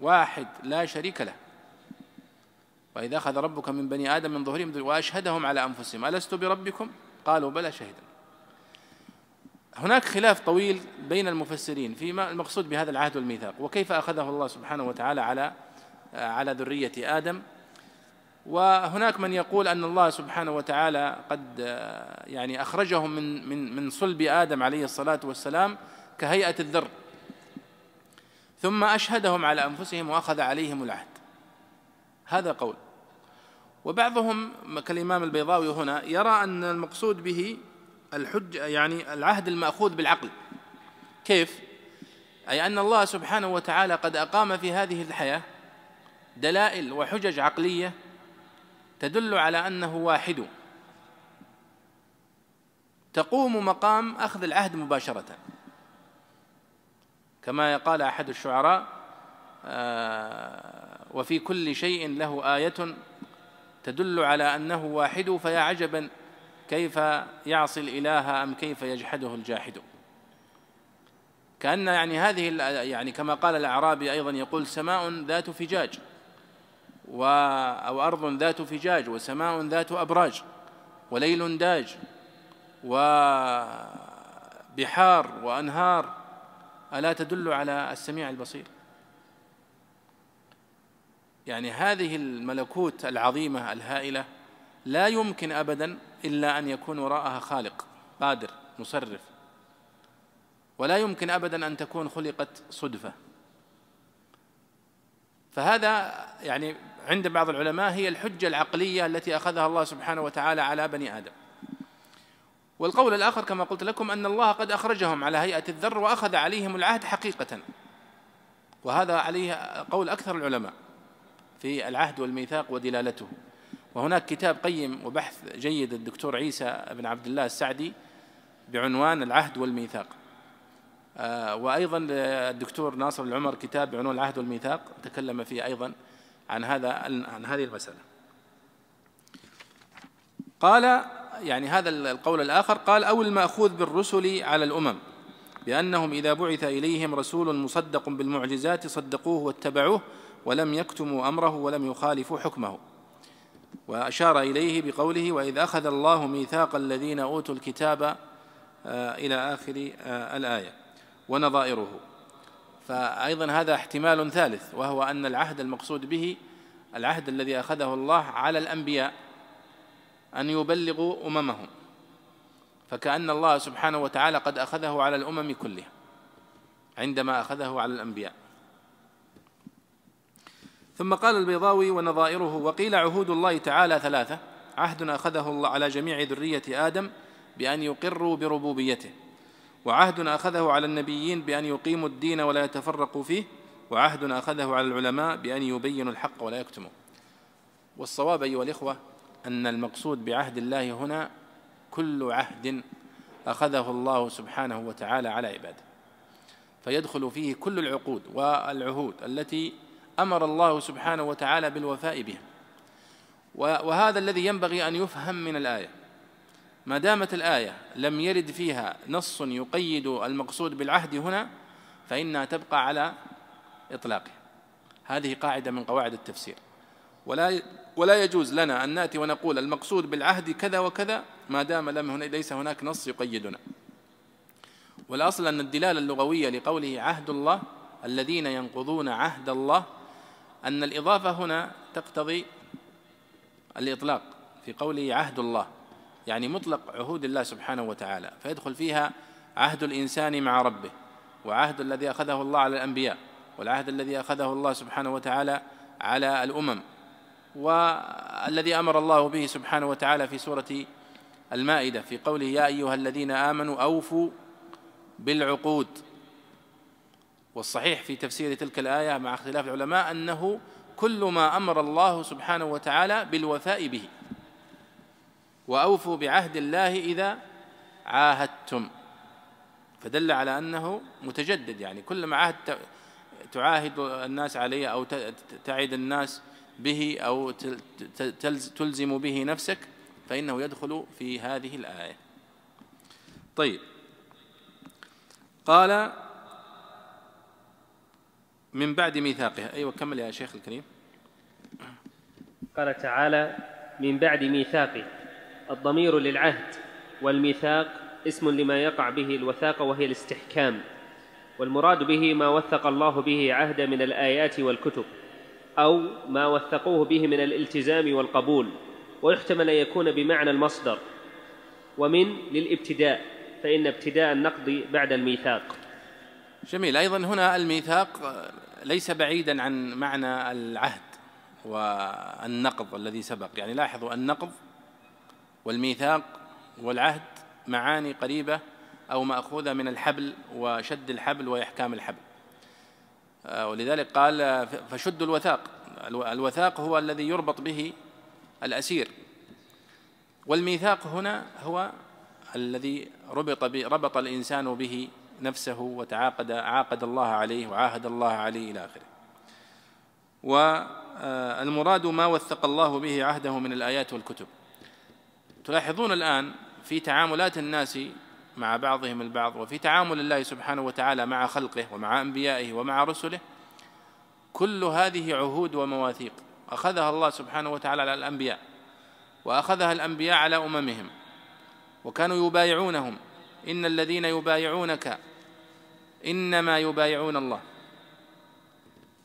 واحد لا شريك له. وإذا أخذ ربك من بني آدم من ظهورهم وأشهدهم على أنفسهم ألست بربكم؟ قالوا بلى شهدا هناك خلاف طويل بين المفسرين فيما المقصود بهذا العهد والميثاق وكيف أخذه الله سبحانه وتعالى على على ذرية آدم. وهناك من يقول أن الله سبحانه وتعالى قد يعني أخرجهم من من من صلب آدم عليه الصلاة والسلام كهيئة الذر ثم أشهدهم على أنفسهم وأخذ عليهم العهد. هذا قول. وبعضهم كالإمام البيضاوي هنا يرى أن المقصود به الحج يعني العهد المأخوذ بالعقل. كيف؟ أي أن الله سبحانه وتعالى قد أقام في هذه الحياة دلائل وحجج عقلية تدل على أنه واحد. تقوم مقام أخذ العهد مباشرة. كما قال أحد الشعراء آه، وفي كل شيء له آية تدل على أنه واحد فيا عجبا كيف يعصي الإله أم كيف يجحده الجاحد؟ كأن يعني هذه يعني كما قال الأعرابي أيضا يقول سماء ذات فجاج و أو أرض ذات فجاج وسماء ذات أبراج وليل داج وبحار وأنهار. ألا تدل على السميع البصير؟ يعني هذه الملكوت العظيمة الهائلة لا يمكن أبدا إلا أن يكون وراءها خالق قادر مصرف. ولا يمكن أبدا أن تكون خلقت صدفة. فهذا يعني عند بعض العلماء هي الحجة العقلية التي أخذها الله سبحانه وتعالى على بني آدم. والقول الآخر كما قلت لكم أن الله قد أخرجهم على هيئة الذر وأخذ عليهم العهد حقيقة. وهذا عليه قول أكثر العلماء في العهد والميثاق ودلالته. وهناك كتاب قيم وبحث جيد الدكتور عيسى بن عبد الله السعدي بعنوان العهد والميثاق. آه، وأيضا الدكتور ناصر العمر كتاب بعنوان العهد والميثاق تكلم فيه أيضا عن هذا عن هذه المسألة. قال يعني هذا القول الآخر قال أو المأخوذ بالرسل على الأمم بأنهم إذا بعث إليهم رسول مصدق بالمعجزات صدقوه واتبعوه ولم يكتموا أمره ولم يخالفوا حكمه. وأشار إليه بقوله وإذ أخذ الله ميثاق الذين أوتوا الكتاب آه، إلى آخر آه، الآية ونظائره. فأيضا هذا احتمال ثالث وهو أن العهد المقصود به العهد الذي أخذه الله على الأنبياء أن يبلغوا أممهم. فكأن الله سبحانه وتعالى قد أخذه على الأمم كلها عندما أخذه على الأنبياء. ثم قال البيضاوي ونظائره وقيل عهود الله تعالى ثلاثة. عهد أخذه الله على جميع ذرية آدم بأن يقروا بربوبيته. وعهد أخذه على النبيين بأن يقيموا الدين ولا يتفرقوا فيه. وعهد أخذه على العلماء بأن يبينوا الحق ولا يكتموا. والصواب أيها الإخوة أن المقصود بعهد الله هنا كل عهد أخذه الله سبحانه وتعالى على عباده. فيدخل فيه كل العقود والعهود التي أمر الله سبحانه وتعالى بالوفاء بها وهذا الذي ينبغي أن يفهم من الآية. ما دامت الآية لم يرد فيها نص يقيد المقصود بالعهد هنا فإنها تبقى على إطلاقه هذه قاعدة من قواعد التفسير. ولا ولا يجوز لنا أن نأتي ونقول المقصود بالعهد كذا وكذا ما دام لم هنا ليس هناك نص يقيدنا. والأصل أن الدلالة اللغوية لقوله عهد الله الذين ينقضون عهد الله أن الإضافة هنا تقتضي الإطلاق في قوله عهد الله يعني مطلق عهود الله سبحانه وتعالى فيدخل فيها عهد الإنسان مع ربه وعهد الذي أخذه الله على الأنبياء والعهد الذي أخذه الله سبحانه وتعالى على الأمم والذي أمر الله به سبحانه وتعالى في سورة المائدة في قوله يا أيها الذين آمنوا أوفوا بالعقود والصحيح في تفسير تلك الآية مع اختلاف العلماء أنه كل ما أمر الله سبحانه وتعالى بالوفاء به. وأوفوا بعهد الله إذا عاهدتم. فدل على أنه متجدد يعني كلما عهد تعاهد الناس عليه أو تعد الناس به أو تلزم به نفسك فإنه يدخل في هذه الآية. طيب. قال من بعد ميثاقه أيوة كمل يا شيخ الكريم. قال تعالى من بعد ميثاقه الضمير للعهد والميثاق اسم لما يقع به الوثاقة وهي الاستحكام والمراد به ما وثق الله به عهد من الآيات والكتب أو ما وثقوه به من الالتزام والقبول ويحتمل أن يكون بمعنى المصدر ومن للابتداء فإن ابتداء النقد بعد الميثاق. جميل. أيضا هنا الميثاق ليس بعيدا عن معنى العهد والنقض الذي سبق. يعني لاحظوا النقض والميثاق والعهد معاني قريبة أو مأخوذة من الحبل وشد الحبل وإحكام الحبل. آه، ولذلك قال فشد الوثاق. الوثاق هو الذي يربط به الأسير. والميثاق هنا هو الذي ربط ربط الإنسان به نفسه وتعاقد عاقد الله عليه وعاهد الله عليه إلى آخره. والمراد ما وثق الله به عهده من الآيات والكتب. تلاحظون الآن في تعاملات الناس مع بعضهم البعض وفي تعامل الله سبحانه وتعالى مع خلقه ومع أنبيائه ومع رسله كل هذه عهود ومواثيق. أخذها الله سبحانه وتعالى على الأنبياء وأخذها الأنبياء على أممهم وكانوا يبايعونهم. إن الذين يبايعونك إنما يبايعون الله.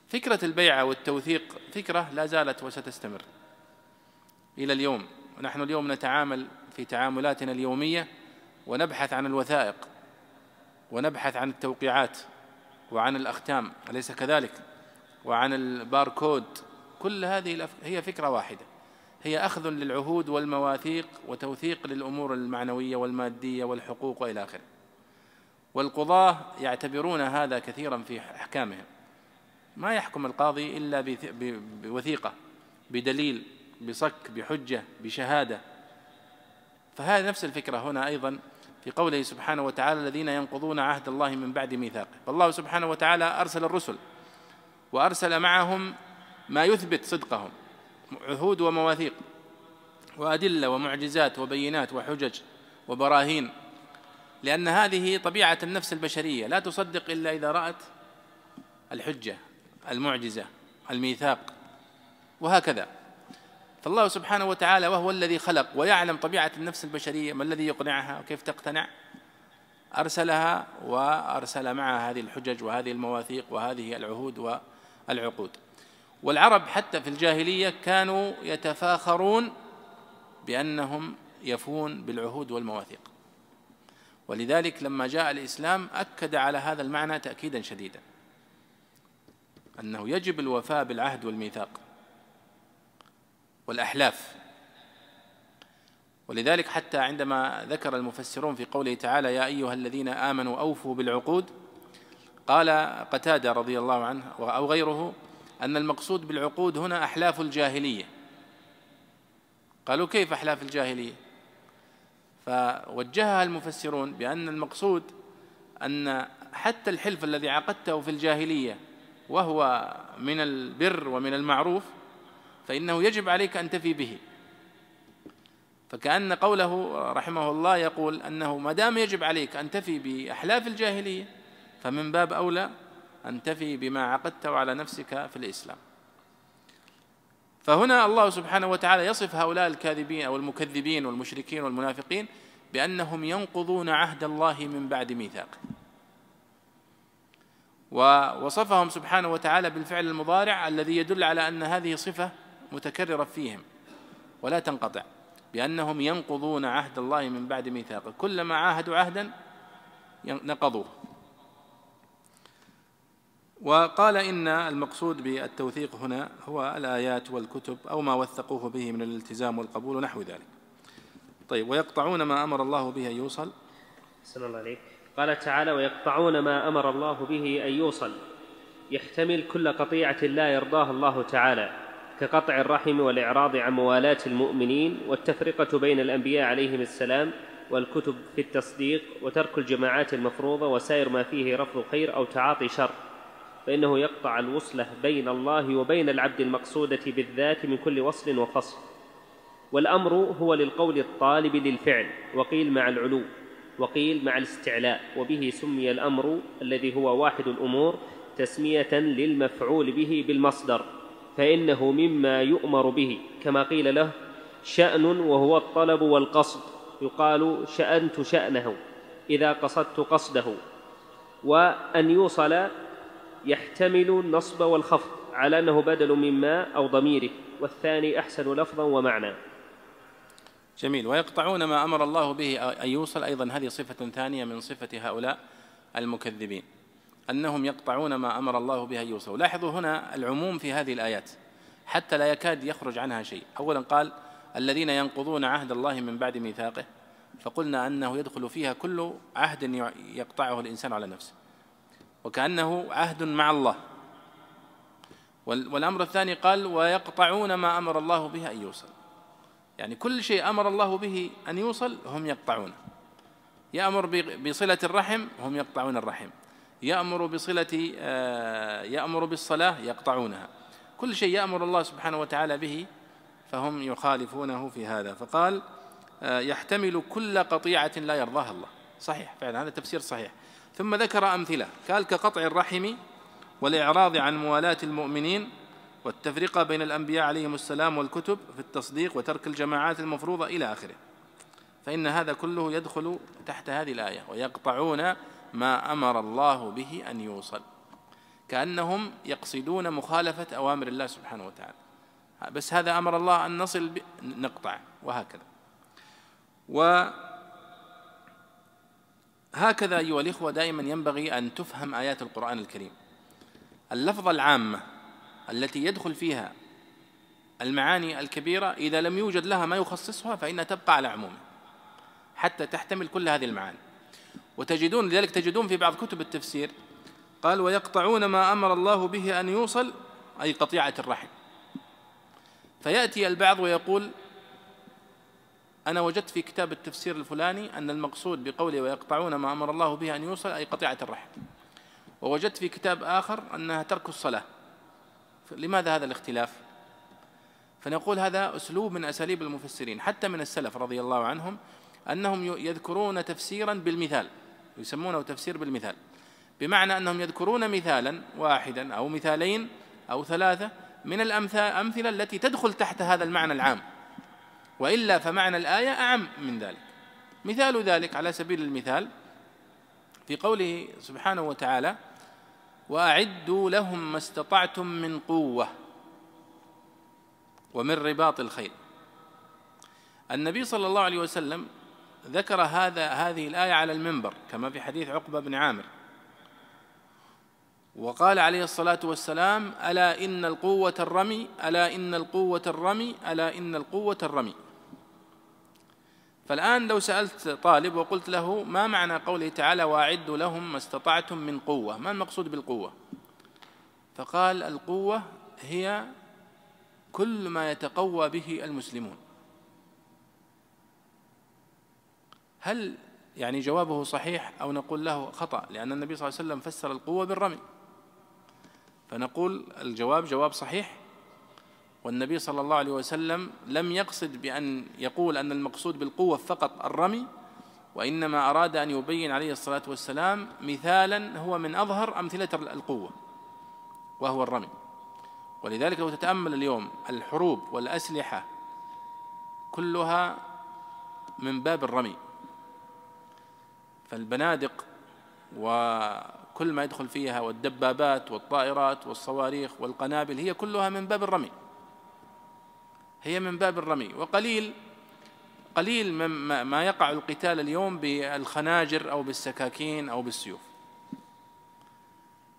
فكرة البيعة والتوثيق فكرة لا زالت وستستمر. إلى اليوم ونحن اليوم نتعامل في تعاملاتنا اليومية ونبحث عن الوثائق ونبحث عن التوقيعات وعن الأختام أليس كذلك؟ وعن الباركود. كل هذه هي فكرة واحدة. هي أخذ للعهود والمواثيق وتوثيق للأمور المعنوية والمادية والحقوق وإلى آخره. والقضاة يعتبرون هذا كثيرا في أحكامهم. ما يحكم القاضي إلا بوثيقة بدليل بصك بحجة بشهادة. فهذه نفس الفكرة هنا أيضا في قوله سبحانه وتعالى الذين ينقضون عهد الله من بعد ميثاقه. فالله سبحانه وتعالى أرسل الرسل وأرسل معهم ما يثبت صدقهم عهود ومواثيق وأدلة ومعجزات وبينات وحجج وبراهين. لأن هذه طبيعة النفس البشرية. لا تصدق إلا إذا رأت الحجة المعجزة الميثاق وهكذا. فالله سبحانه وتعالى وهو الذي خلق ويعلم طبيعة النفس البشرية ما الذي يقنعها وكيف تقتنع. أرسلها وأرسل معها هذه الحجج وهذه المواثيق وهذه العهود والعقود. والعرب حتى في الجاهلية كانوا يتفاخرون بأنهم يفون بالعهود والمواثيق. ولذلك لما جاء الإسلام أكد على هذا المعنى تأكيدا شديدا. أنه يجب الوفاء بالعهد والميثاق والأحلاف. ولذلك حتى عندما ذكر المفسرون في قوله تعالى يا أيها الذين آمنوا أوفوا بالعقود قال قتادة رضي الله عنه أو غيره أن المقصود بالعقود هنا أحلاف الجاهلية. قالوا كيف أحلاف الجاهلية؟ فوجهها المفسرون بأن المقصود أن حتى الحلف الذي عقدته في الجاهلية وهو من البر ومن المعروف فإنه يجب عليك أن تفي به. فكأن قوله رحمه الله يقول أنه ما دام يجب عليك أن تفي بأحلاف الجاهلية فمن باب أولى أن تفي بما عقدته على نفسك في الإسلام. فهنا الله سبحانه وتعالى يصف هؤلاء الكاذبين أو المكذبين والمشركين والمنافقين بأنهم ينقضون عهد الله من بعد ميثاقه ووصفهم سبحانه وتعالى بالفعل المضارع الذي يدل على أن هذه صفة متكررة فيهم. ولا تنقطع. بأنهم ينقضون عهد الله من بعد ميثاقه كلما عاهدوا عهدا نقضوه. وقال إن المقصود بالتوثيق هنا هو الآيات والكتب أو ما وثقوه به من الالتزام والقبول ونحو ذلك. طيب ويقطعون ما أمر الله به أن يوصل؟ صلى الله عليه قال تعالى ويقطعون ما أمر الله به أن يوصل. يحتمل كل قطيعة لا يرضاها الله تعالى كقطع الرحم والإعراض عن موالاة المؤمنين والتفرقة بين الأنبياء عليهم السلام والكتب في التصديق وترك الجماعات المفروضة وسائر ما فيه رفض خير أو تعاطي شر. فإنه يقطع الوصلة بين الله وبين العبد المقصودة بالذات من كل وصل وفصل. والأمر هو للقول الطالب للفعل وقيل مع العلو وقيل مع الاستعلاء وبه سمي الأمر الذي هو واحد الأمور تسمية للمفعول به بالمصدر فإنه مما يؤمر به كما قيل له شأن وهو الطلب والقصد يقال شأنت شأنه إذا قصدت قصده. وأن يوصل يحتمل النصب والخفض على أنه بدل مما أو ضميره والثاني أحسن لفظا ومعنى. جميل. ويقطعون ما أمر الله به أن يوصل أيضا. هذه صفة ثانية من صفة هؤلاء المكذبين أنهم يقطعون ما أمر الله به أن يوصل. لاحظوا هنا العموم في هذه الآيات حتى لا يكاد يخرج عنها شيء. أولا قال الذين ينقضون عهد الله من بعد ميثاقه فقلنا أنه يدخل فيها كل عهد يقطعه الإنسان على نفسه. وكأنه عهد مع الله. والأمر الثاني قال ويقطعون ما أمر الله به أن يوصل. يعني كل شيء أمر الله به أن يوصل هم يقطعونه يأمر بصلة الرحم هم يقطعون الرحم. يأمر بصلة آه، يأمر بالصلاة يقطعونها. كل شيء يأمر الله سبحانه وتعالى به فهم يخالفونه في هذا. فقال آه، يحتمل كل قطيعة لا يرضاها الله. صحيح فعلا هذا تفسير صحيح. ثم ذكر أمثلة. قال كقطع الرحم والإعراض عن موالاة المؤمنين والتفرقة بين الأنبياء عليهم السلام والكتب في التصديق وترك الجماعات المفروضة إلى آخره. فإن هذا كله يدخل تحت هذه الآية ويقطعون ما أمر الله به أن يوصل. كأنهم يقصدون مخالفة أوامر الله سبحانه وتعالى. بس هذا أمر الله أن نصل نقطع. وهكذا. وهكذا أيها الإخوة دائما ينبغي أن تفهم آيات القرآن الكريم. اللفظة العامة التي يدخل فيها المعاني الكبيرة إذا لم يوجد لها ما يخصصها فإنها تبقى على عمومه حتى تحتمل كل هذه المعاني. وتجدون لذلك تجدون في بعض كتب التفسير قال ويقطعون ما أمر الله به أن يوصل أي قطيعة الرحم. فيأتي البعض ويقول أنا وجدت في كتاب التفسير الفلاني أن المقصود بقوله ويقطعون ما أمر الله به أن يوصل أي قطيعة الرحم. ووجدت في كتاب آخر أنها ترك الصلاة. لماذا هذا الاختلاف؟ فنقول هذا أسلوب من أساليب المفسرين حتى من السلف رضي الله عنهم أنهم يذكرون تفسيرا بالمثال يسمونه تفسير بالمثال. بمعنى أنهم يذكرون مثالا واحدا أو مثالين أو ثلاثة من الامثله التي تدخل تحت هذا المعنى العام. وإلا فمعنى الآية أعم من ذلك. مثال ذلك على سبيل المثال في قوله سبحانه وتعالى وأعدوا لهم ما استطعتم من قوة ومن رباط الخيل. النبي صلى الله عليه وسلم ذكر هذا هذه الآية على المنبر كما في حديث عقبة بن عامر. وقال عليه الصلاة والسلام ألا إن القوة الرمي ألا إن القوة الرمي ألا إن القوة الرمي. فالآن لو سألت طالب وقلت له ما معنى قوله تعالى وأعدوا لهم ما استطعتم من قوة؟ ما المقصود بالقوة؟ فقال القوة هي كل ما يتقوى به المسلمون. هل يعني جوابه صحيح أو نقول له خطأ؟ لأن النبي صلى الله عليه وسلم فسر القوة بالرمي. فنقول الجواب جواب صحيح والنبي صلى الله عليه وسلم لم يقصد بأن يقول أن المقصود بالقوة فقط الرمي وإنما أراد أن يبين عليه الصلاة والسلام مثالا هو من أظهر أمثلة القوة وهو الرمي. ولذلك لو تتأمل اليوم الحروب والأسلحة كلها من باب الرمي فالبنادق و كل ما يدخل فيها والدبابات والطائرات والصواريخ والقنابل هي كلها من باب الرمي. هي من باب الرمي. وقليل قليل ما يقع القتال اليوم بالخناجر أو بالسكاكين أو بالسيوف.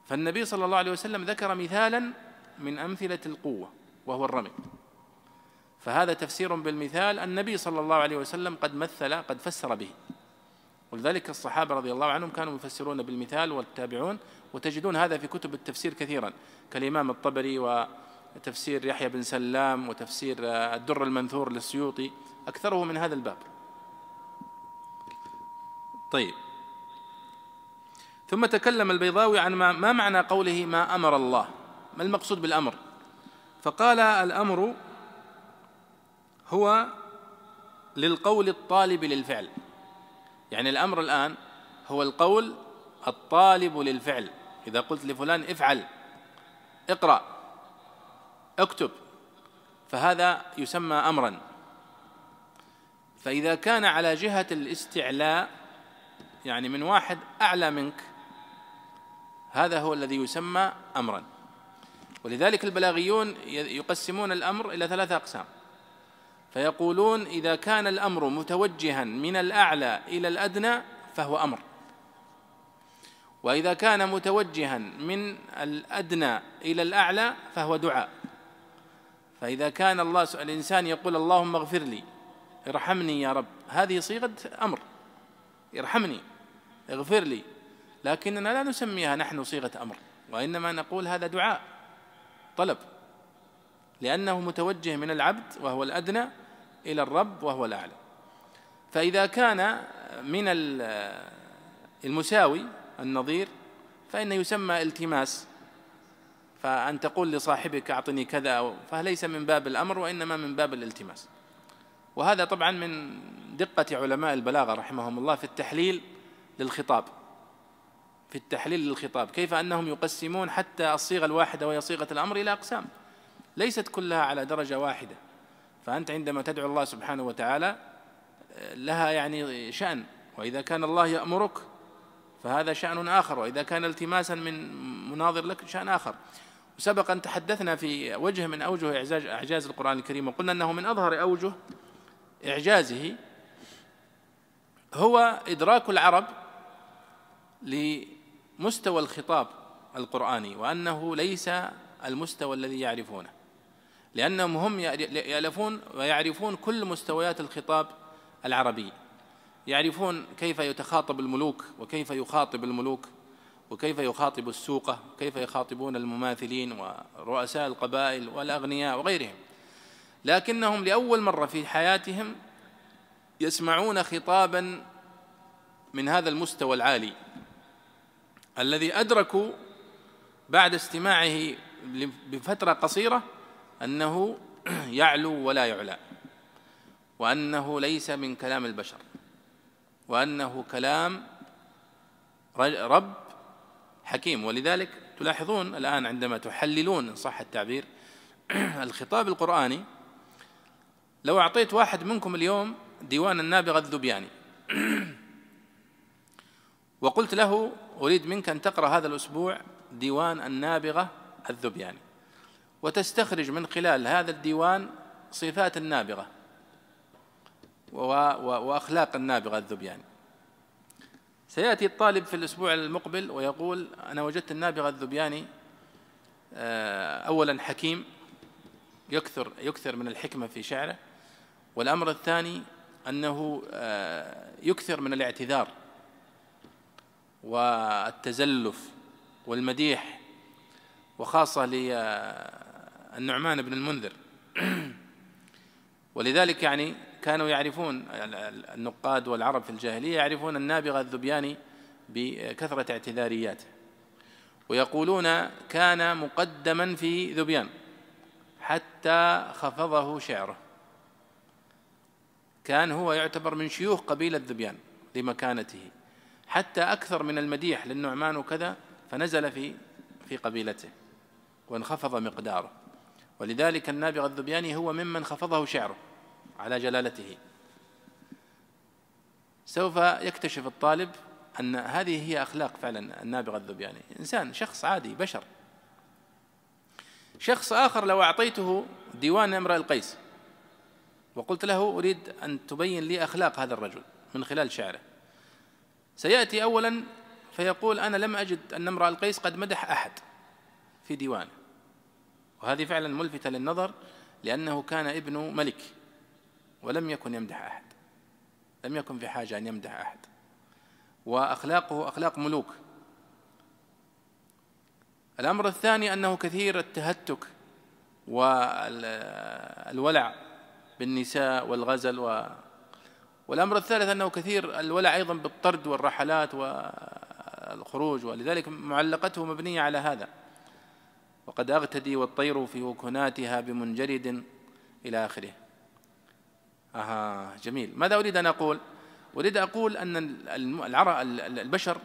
فالنبي صلى الله عليه وسلم ذكر مثالا من أمثلة القوة وهو الرمي. فهذا تفسير بالمثال النبي صلى الله عليه وسلم قد مثل قد فسر به. ولذلك الصحابة رضي الله عنهم كانوا يفسرون بالمثال والتابعون وتجدون هذا في كتب التفسير كثيرا كالإمام الطبري وتفسير يحيى بن سلام وتفسير الدر المنثور للسيوطي أكثره من هذا الباب. طيب. ثم تكلم البيضاوي عن ما, ما معنى قوله ما أمر الله؟ ما المقصود بالأمر؟ فقال الأمر هو للقول الطالب للفعل. يعني الأمر الآن هو القول الطالب للفعل. إذا قلت لفلان افعل اقرأ. اكتب. فهذا يسمى أمرا. فإذا كان على جهة الاستعلاء يعني من واحد أعلى منك هذا هو الذي يسمى أمرا. ولذلك البلاغيون يقسمون الأمر إلى ثلاثة أقسام. فيقولون إذا كان الأمر متوجها من الأعلى إلى الأدنى فهو أمر. وإذا كان متوجها من الأدنى إلى الأعلى فهو دعاء. فإذا كان الله الإنسان يقول اللهم اغفر لي ارحمني يا رب هذه صيغة أمر. ارحمني اغفر لي. لكننا لا نسميها نحن صيغة أمر وإنما نقول هذا دعاء طلب. لأنه متوجه من العبد وهو الأدنى إلى الرب وهو الأعلى. فإذا كان من المساوي النظير فإنه يسمى التماس. فأن تقول لصاحبك أعطني كذا فليس من باب الأمر وإنما من باب الالتماس. وهذا طبعا من دقة علماء البلاغة رحمهم الله في التحليل للخطاب. في التحليل للخطاب. كيف أنهم يقسمون حتى الصيغة الواحدة وهي صيغة الأمر إلى أقسام؟ ليست كلها على درجة واحدة. فأنت عندما تدعو الله سبحانه وتعالى لها يعني شأن. وإذا كان الله يأمرك فهذا شأن آخر. وإذا كان التماسا من مناظر لك شأن آخر. وسبق أن تحدثنا في وجه من أوجه إعجاز, إعجاز القرآن الكريم وقلنا أنه من أظهر أوجه إعجازه هو إدراك العرب لمستوى الخطاب القرآني وأنه ليس المستوى الذي يعرفونه. لأنهم هم يألفون ويعرفون كل مستويات الخطاب العربي. يعرفون كيف يتخاطب الملوك وكيف يخاطب الملوك. وكيف يخاطب السوقة وكيف يخاطبون المماثلين ورؤساء القبائل والأغنياء وغيرهم. لكنهم لأول مرة في حياتهم يسمعون خطابا من هذا المستوى العالي الذي أدركوا بعد استماعه بفترة قصيرة أنه يعلو ولا يعلى وأنه ليس من كلام البشر وأنه كلام رب حكيم. ولذلك تلاحظون الآن عندما تحللون إن صح التعبير الخطاب القرآني لو أعطيت واحد منكم اليوم ديوان النابغة الذبياني وقلت له أريد منك أن تقرأ هذا الأسبوع ديوان النابغة الذبياني وتستخرج من خلال هذا الديوان صفات النابغة وأخلاق النابغة الذبياني. سيأتي الطالب في الأسبوع المقبل ويقول أنا وجدت النابغة الذبياني آه، أولا حكيم يكثر يكثر من الحكمة في شعره والأمر الثاني أنه آه، يكثر من الاعتذار والتزلف والمديح وخاصة للنعمان بن المنذر. ولذلك يعني كانوا يعرفون النقاد والعرب في الجاهلية يعرفون النابغة الذبياني بكثرة اعتذارياته. ويقولون كان مقدما في ذبيان حتى خفضه شعره. كان هو يعتبر من شيوخ قبيلة ذبيان لمكانته. حتى أكثر من المديح للنعمان وكذا فنزل في في قبيلته وانخفض مقداره. ولذلك النابغة الذبياني هو ممن خفضه شعره. على جلالته. سوف يكتشف الطالب أن هذه هي أخلاق فعلا النابغة الذبياني إنسان شخص عادي بشر. شخص آخر لو أعطيته ديوان امرأ القيس وقلت له أريد أن تبين لي أخلاق هذا الرجل من خلال شعره. سيأتي أولا فيقول أنا لم أجد أن امرأ القيس قد مدح أحد في ديوانه. وهذه فعلا ملفتة للنظر لأنه كان ابن ملك. ولم يكن يمدح أحد. لم يكن في حاجة أن يمدح أحد. وأخلاقه أخلاق ملوك. الأمر الثاني أنه كثير التهتك والولع بالنساء والغزل و والأمر الثالث أنه كثير الولع أيضا بالطرد والرحلات والخروج ولذلك معلقته مبنية على هذا. وقد أغتدي والطير في وكناتها بمنجرد إلى آخره. أها جميل. ماذا أريد أن أقول؟ أريد أقول أن البشر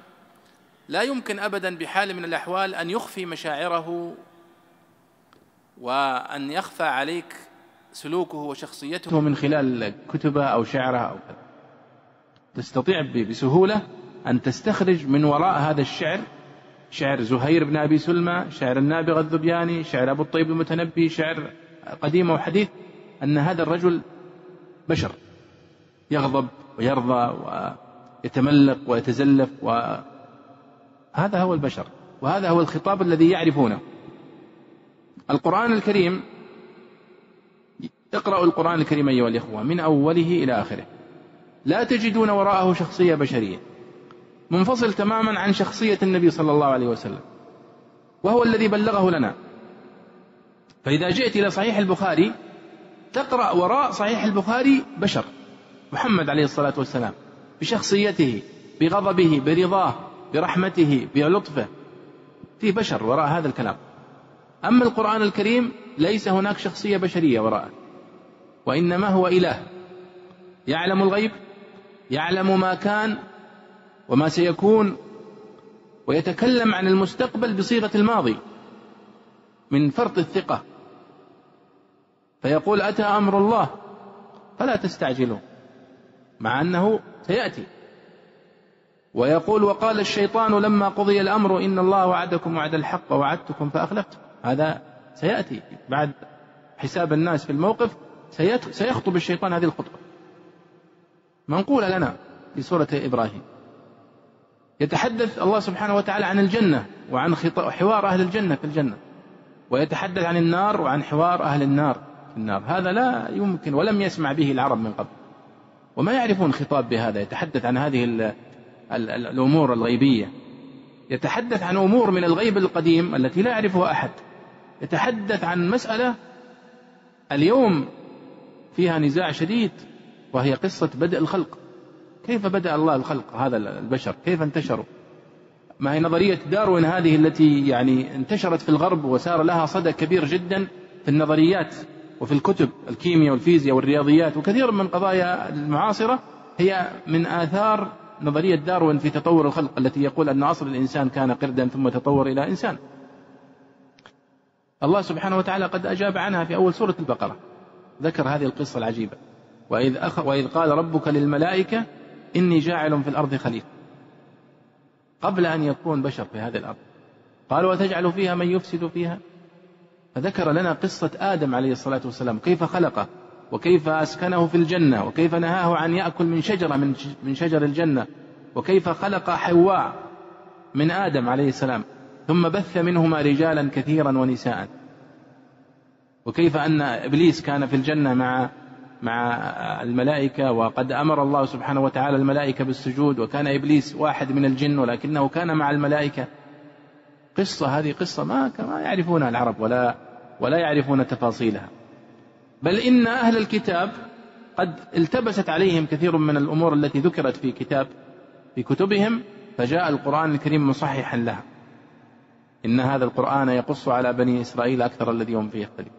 لا يمكن أبدا بحال من الأحوال أن يخفي مشاعره وأن يخفى عليك سلوكه وشخصيته. من خلال كتبه أو شعره أو كذا. تستطيع بسهولة أن تستخرج من وراء هذا الشعر شعر زهير بن أبي سلمى شعر النابغة الذبياني شعر أبو الطيب المتنبي شعر قديم وحديث أن هذا الرجل بشر يغضب ويرضى ويتملق ويتزلف وهذا هو البشر وهذا هو الخطاب الذي يعرفونه. القرآن الكريم اقرأوا القرآن الكريم أيها الإخوة من أوله إلى آخره. لا تجدون وراءه شخصية بشرية. منفصل تماما عن شخصية النبي صلى الله عليه وسلم وهو الذي بلغه لنا. فإذا جئت إلى صحيح البخاري تقرأ وراء صحيح البخاري بشر. محمد عليه الصلاة والسلام بشخصيته بغضبه برضاه برحمته بلطفه. في بشر وراء هذا الكلام. أما القرآن الكريم ليس هناك شخصية بشرية وراءه. وإنما هو إله. يعلم الغيب يعلم ما كان وما سيكون ويتكلم عن المستقبل بصيغة الماضي من فرط الثقة. فيقول أتى أمر الله فلا تستعجلوا مع أنه سيأتي. ويقول وقال الشيطان لما قضي الأمر إن الله وعدكم وعد الحق ووعدتكم فأخلفتم هذا سيأتي بعد حساب الناس في الموقف سيخطب الشيطان هذه الخطبة. منقولة لنا في سورة إبراهيم. يتحدث الله سبحانه وتعالى عن الجنة وعن حوار أهل الجنة في الجنة. ويتحدث عن النار وعن حوار أهل النار. في النار. هذا لا يمكن ولم يسمع به العرب من قبل. وما يعرفون خطاب بهذا يتحدث عن هذه ال ال الأمور الغيبية. يتحدث عن أمور من الغيب القديم التي لا يعرفها أحد. يتحدث عن مسألة اليوم فيها نزاع شديد وهي قصة بدء الخلق. كيف بدأ الله الخلق هذا البشر؟ كيف انتشروا؟ ما هي نظرية داروين هذه التي يعني انتشرت في الغرب وسار لها صدى كبير جدا في النظريات وفي الكتب الكيمياء والفيزياء والرياضيات وكثير من قضايا المعاصرة هي من آثار نظرية داروين في تطور الخلق التي يقول أن أصل الإنسان كان قردا ثم تطور إلى إنسان. الله سبحانه وتعالى قد أجاب عنها في أول سورة البقرة. ذكر هذه القصة العجيبة. وإذ, أخ وإذ قال ربك للملائكة إني جاعل في الأرض خليفة قبل أن يكون بشر في هذه الأرض. قال وتجعل فيها من يفسد فيها. فذكر لنا قصة آدم عليه الصلاة والسلام كيف خلقه وكيف أسكنه في الجنة وكيف نهاه عن يأكل من شجرة من شجر الجنة وكيف خلق حواء من آدم عليه السلام ثم بث منهما رجالا كثيرا ونساء. وكيف أن إبليس كان في الجنة مع مع الملائكة وقد أمر الله سبحانه وتعالى الملائكة بالسجود وكان إبليس واحد من الجن ولكنه كان مع الملائكة. قصة هذه قصة ما ما يعرفونها العرب ولا ولا يعرفون تفاصيلها. بل إن أهل الكتاب قد التبست عليهم كثير من الأمور التي ذكرت في كتاب في كتبهم فجاء القرآن الكريم مصححا لها. إن هذا القرآن يقص على بني إسرائيل أكثر الذي هم فيه يختلف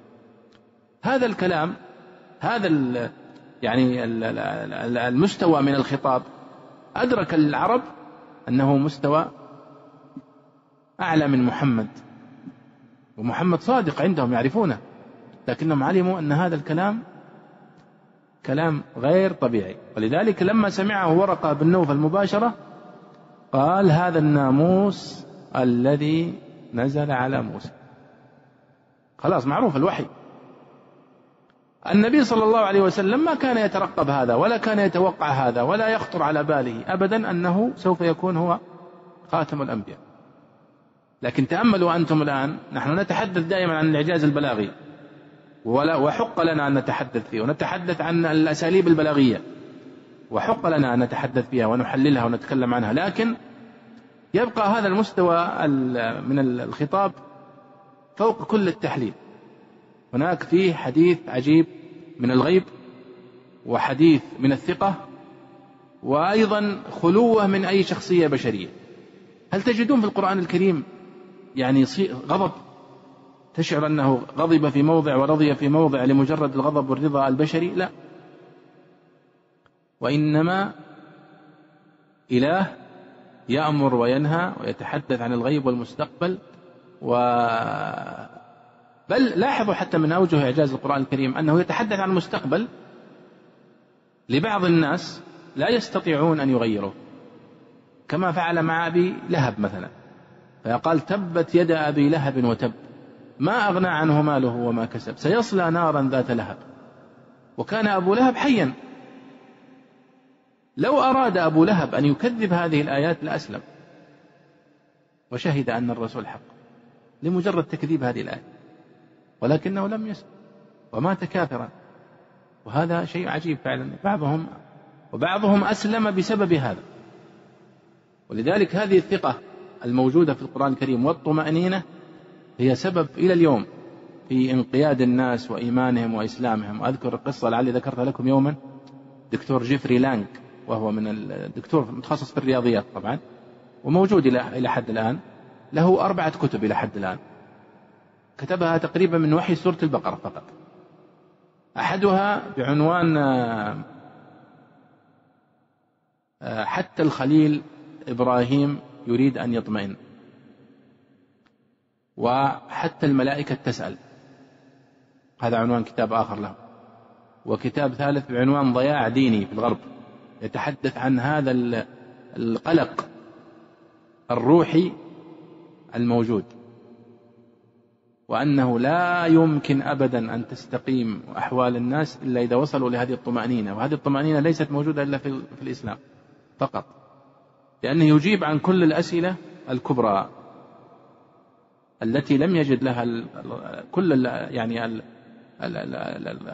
هذا الكلام هذا ال يعني المستوى من الخطاب أدرك العرب أنه مستوى أعلى من محمد. ومحمد صادق عندهم يعرفونه. لكنهم علموا أن هذا الكلام كلام غير طبيعي. ولذلك لما سمعه ورقة بن نوفل مباشرة قال هذا الناموس الذي نزل على موسى. خلاص معروف الوحي. النبي صلى الله عليه وسلم ما كان يترقب هذا ولا كان يتوقع هذا ولا يخطر على باله ابدا أنه سوف يكون هو خاتم الأنبياء. لكن تأملوا أنتم الآن نحن نتحدث دائما عن الإعجاز البلاغي. ولا وحق لنا أن نتحدث فيه ونتحدث عن الأساليب البلاغية. وحق لنا أن نتحدث فيها ونحللها ونتكلم عنها. لكن يبقى هذا المستوى من الخطاب فوق كل التحليل. هناك فيه حديث عجيب من الغيب وحديث من الثقة وأيضا خلوة من أي شخصية بشرية. هل تجدون في القرآن الكريم يعني غضب. تشعر أنه غضب في موضع ورضي في موضع لمجرد الغضب والرضا البشري؟ لا. وإنما إله يأمر وينهى ويتحدث عن الغيب والمستقبل و بل لاحظوا حتى من أوجه إعجاز القرآن الكريم أنه يتحدث عن المستقبل. لبعض الناس لا يستطيعون أن يغيروه كما فعل مع أبي لهب مثلا. فقال تبت يد أبي لهب وتب. ما أغنى عنه ماله وما كسب. سيصلى نارا ذات لهب. وكان أبو لهب حيا. لو أراد أبو لهب أن يكذب هذه الآيات لأسلم. وشهد أن الرسول حق. لمجرد تكذيب هذه الآية. ولكنه لم يسلم. ومات كافرا. وهذا شيء عجيب فعلا. بعضهم وبعضهم أسلم بسبب هذا. ولذلك هذه الثقة الموجودة في القرآن الكريم والطمأنينة هي سبب إلى اليوم في انقياد الناس وإيمانهم وإسلامهم. وأذكر القصة لعلي ذكرتها لكم يوما. دكتور جيفري لانك وهو من الدكتور متخصص في الرياضيات طبعا وموجود إلى حد الآن. له أربعة كتب إلى حد الآن. كتبها تقريبا من وحي سورة البقرة فقط. أحدها بعنوان آه، حتى الخليل إبراهيم يريد أن يطمئن. وحتى الملائكة تسأل. هذا عنوان كتاب آخر له. وكتاب ثالث بعنوان ضياع ديني في الغرب. يتحدث عن هذا القلق الروحي الموجود. وأنه لا يمكن أبدا أن تستقيم أحوال الناس إلا إذا وصلوا لهذه الطمأنينة. وهذه الطمأنينة ليست موجودة إلا في, الإسلام فقط. لأنه يجيب عن كل الأسئلة الكبرى التي لم يجد لها كل يعني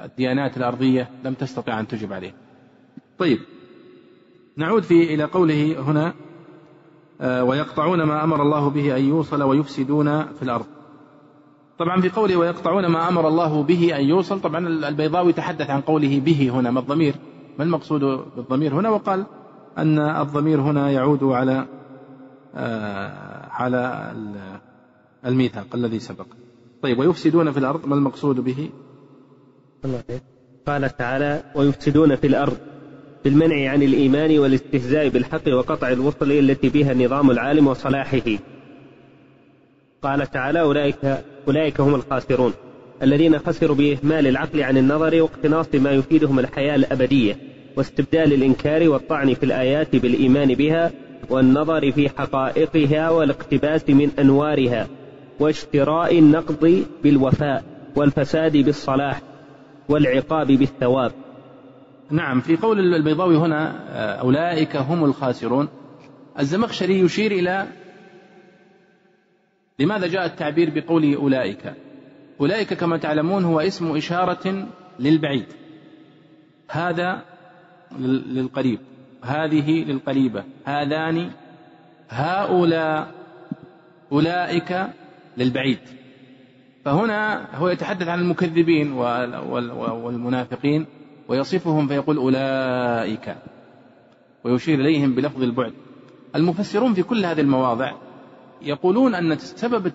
الديانات الأرضية لم تستطع أن تجب عليه. طيب نعود في إلى قوله هنا آه، ويقطعون ما أمر الله به أن يوصل ويفسدون في الأرض. طبعا في قوله ويقطعون ما أمر الله به أن يوصل طبعا البيضاوي تحدث عن قوله به هنا ما الضمير؟ ما المقصود بالضمير هنا؟ وقال أن الضمير هنا يعود على آه، على الميثاق الذي سبق. طيب ويفسدون في الأرض ما المقصود به؟ قال تعالى ويفسدون في الأرض بالمنع عن الإيمان والاستهزاء بالحق وقطع الوصل التي بها النظام العالم وصلاحه. قال تعالى أولئك, أولئك هم الخاسرون الذين خسروا بإهمال العقل عن النظر واقتناص ما يفيدهم الحياة الأبدية. واستبدال الإنكار والطعن في الآيات بالإيمان بها والنظر في حقائقها والاقتباس من أنوارها واشتراء النقض بالوفاء والفساد بالصلاح والعقاب بالثواب. نعم في قول البيضاوي هنا آه، أولئك هم الخاسرون. الزمخشري يشير إلى لماذا جاء التعبير بقوله أولئك؟ أولئك كما تعلمون هو اسم إشارة للبعيد. هذا للقريب. هذه للقريبة. هذان هؤلاء أولئك للبعيد. فهنا هو يتحدث عن المكذبين والمنافقين ويصفهم فيقول أولئك ويشير إليهم بلفظ البعد. المفسرون في كل هذه المواضع يقولون أن سبب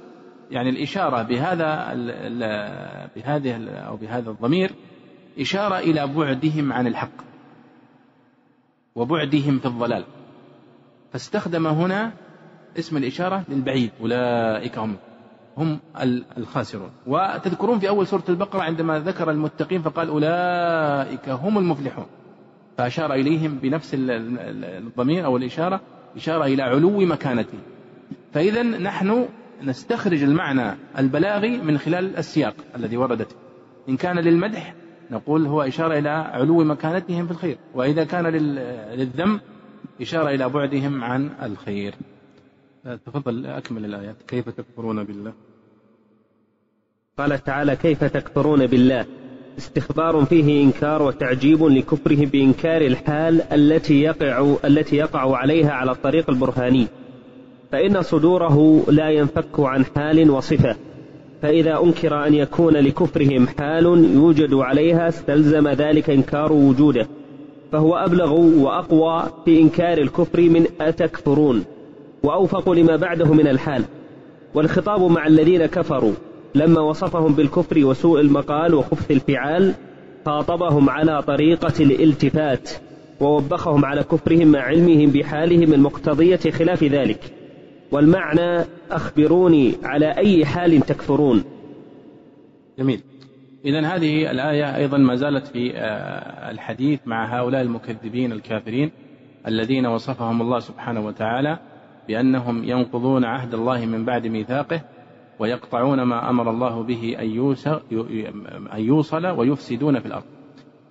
يعني الإشارة بهذا بهذه أو بهذا الضمير إشارة إلى بعدهم عن الحق. وبعدهم في الضلال. فاستخدم هنا اسم الإشارة للبعيد. أولئك هم هم الخاسرون. وتذكرون في أول سورة البقرة عندما ذكر المتقين فقال أولئك هم المفلحون. فأشار إليهم بنفس الضمير أو الإشارة إشارة إلى علو مكانته. فإذا نحن نستخرج المعنى البلاغي من خلال السياق الذي وردت. إن كان للمدح نقول هو إشارة إلى علو مكانتهم في الخير وإذا كان للذم إشارة إلى بعدهم عن الخير. تفضل أكمل الآيات. كيف تكفرون بالله؟ قال تعالى كيف تكفرون بالله؟ استخبار فيه إنكار وتعجيب لكفرهم بإنكار الحال التي يقع التي يقع عليها على الطريق البرهاني. فإن صدوره لا ينفك عن حال وصفة. فإذا أنكر أن يكون لكفرهم حال يوجد عليها استلزم ذلك إنكار وجوده فهو أبلغ وأقوى في إنكار الكفر من أتكفرون وأوفق لما بعده من الحال والخطاب مع الذين كفروا لما وصفهم بالكفر وسوء المقال وخبث الفعال خاطبهم على طريقة الالتفات ووبخهم على كفرهم مع علمهم بحالهم المقتضية خلاف ذلك. والمعنى أخبروني على أي حال تكفرون. جميل. إذا هذه الآية أيضا ما زالت في آه، الحديث مع هؤلاء المكذبين الكافرين الذين وصفهم الله سبحانه وتعالى بأنهم ينقضون عهد الله من بعد ميثاقه ويقطعون ما أمر الله به أن يوصل ويفسدون في الأرض.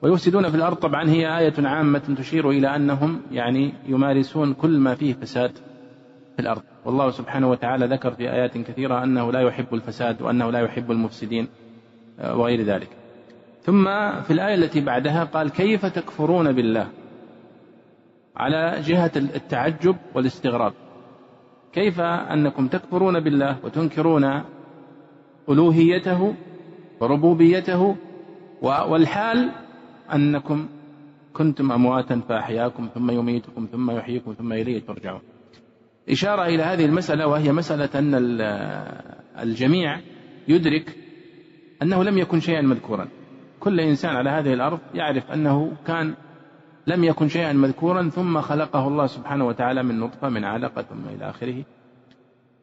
ويفسدون في الأرض طبعا هي آية عامة تشير إلى أنهم يعني يمارسون كل ما فيه فساد. في الأرض. والله سبحانه وتعالى ذكر في آيات كثيرة أنه لا يحب الفساد وأنه لا يحب المفسدين آه، وغير ذلك. ثم في الآية التي بعدها قال كيف تكفرون بالله؟ على جهة التعجب والاستغراب. كيف أنكم تكفرون بالله وتنكرون ألوهيته وربوبيته؟ والحال أنكم كنتم أمواتا فأحياكم ثم يميتكم ثم يحييكم ثم إليه ترجعون. إشارة إلى هذه المسألة وهي مسألة أن الجميع يدرك أنه لم يكن شيئا مذكورا. كل إنسان على هذه الأرض يعرف أنه كان لم يكن شيئا مذكورا ثم خلقه الله سبحانه وتعالى من نطفة من علقة ثم إلى آخره.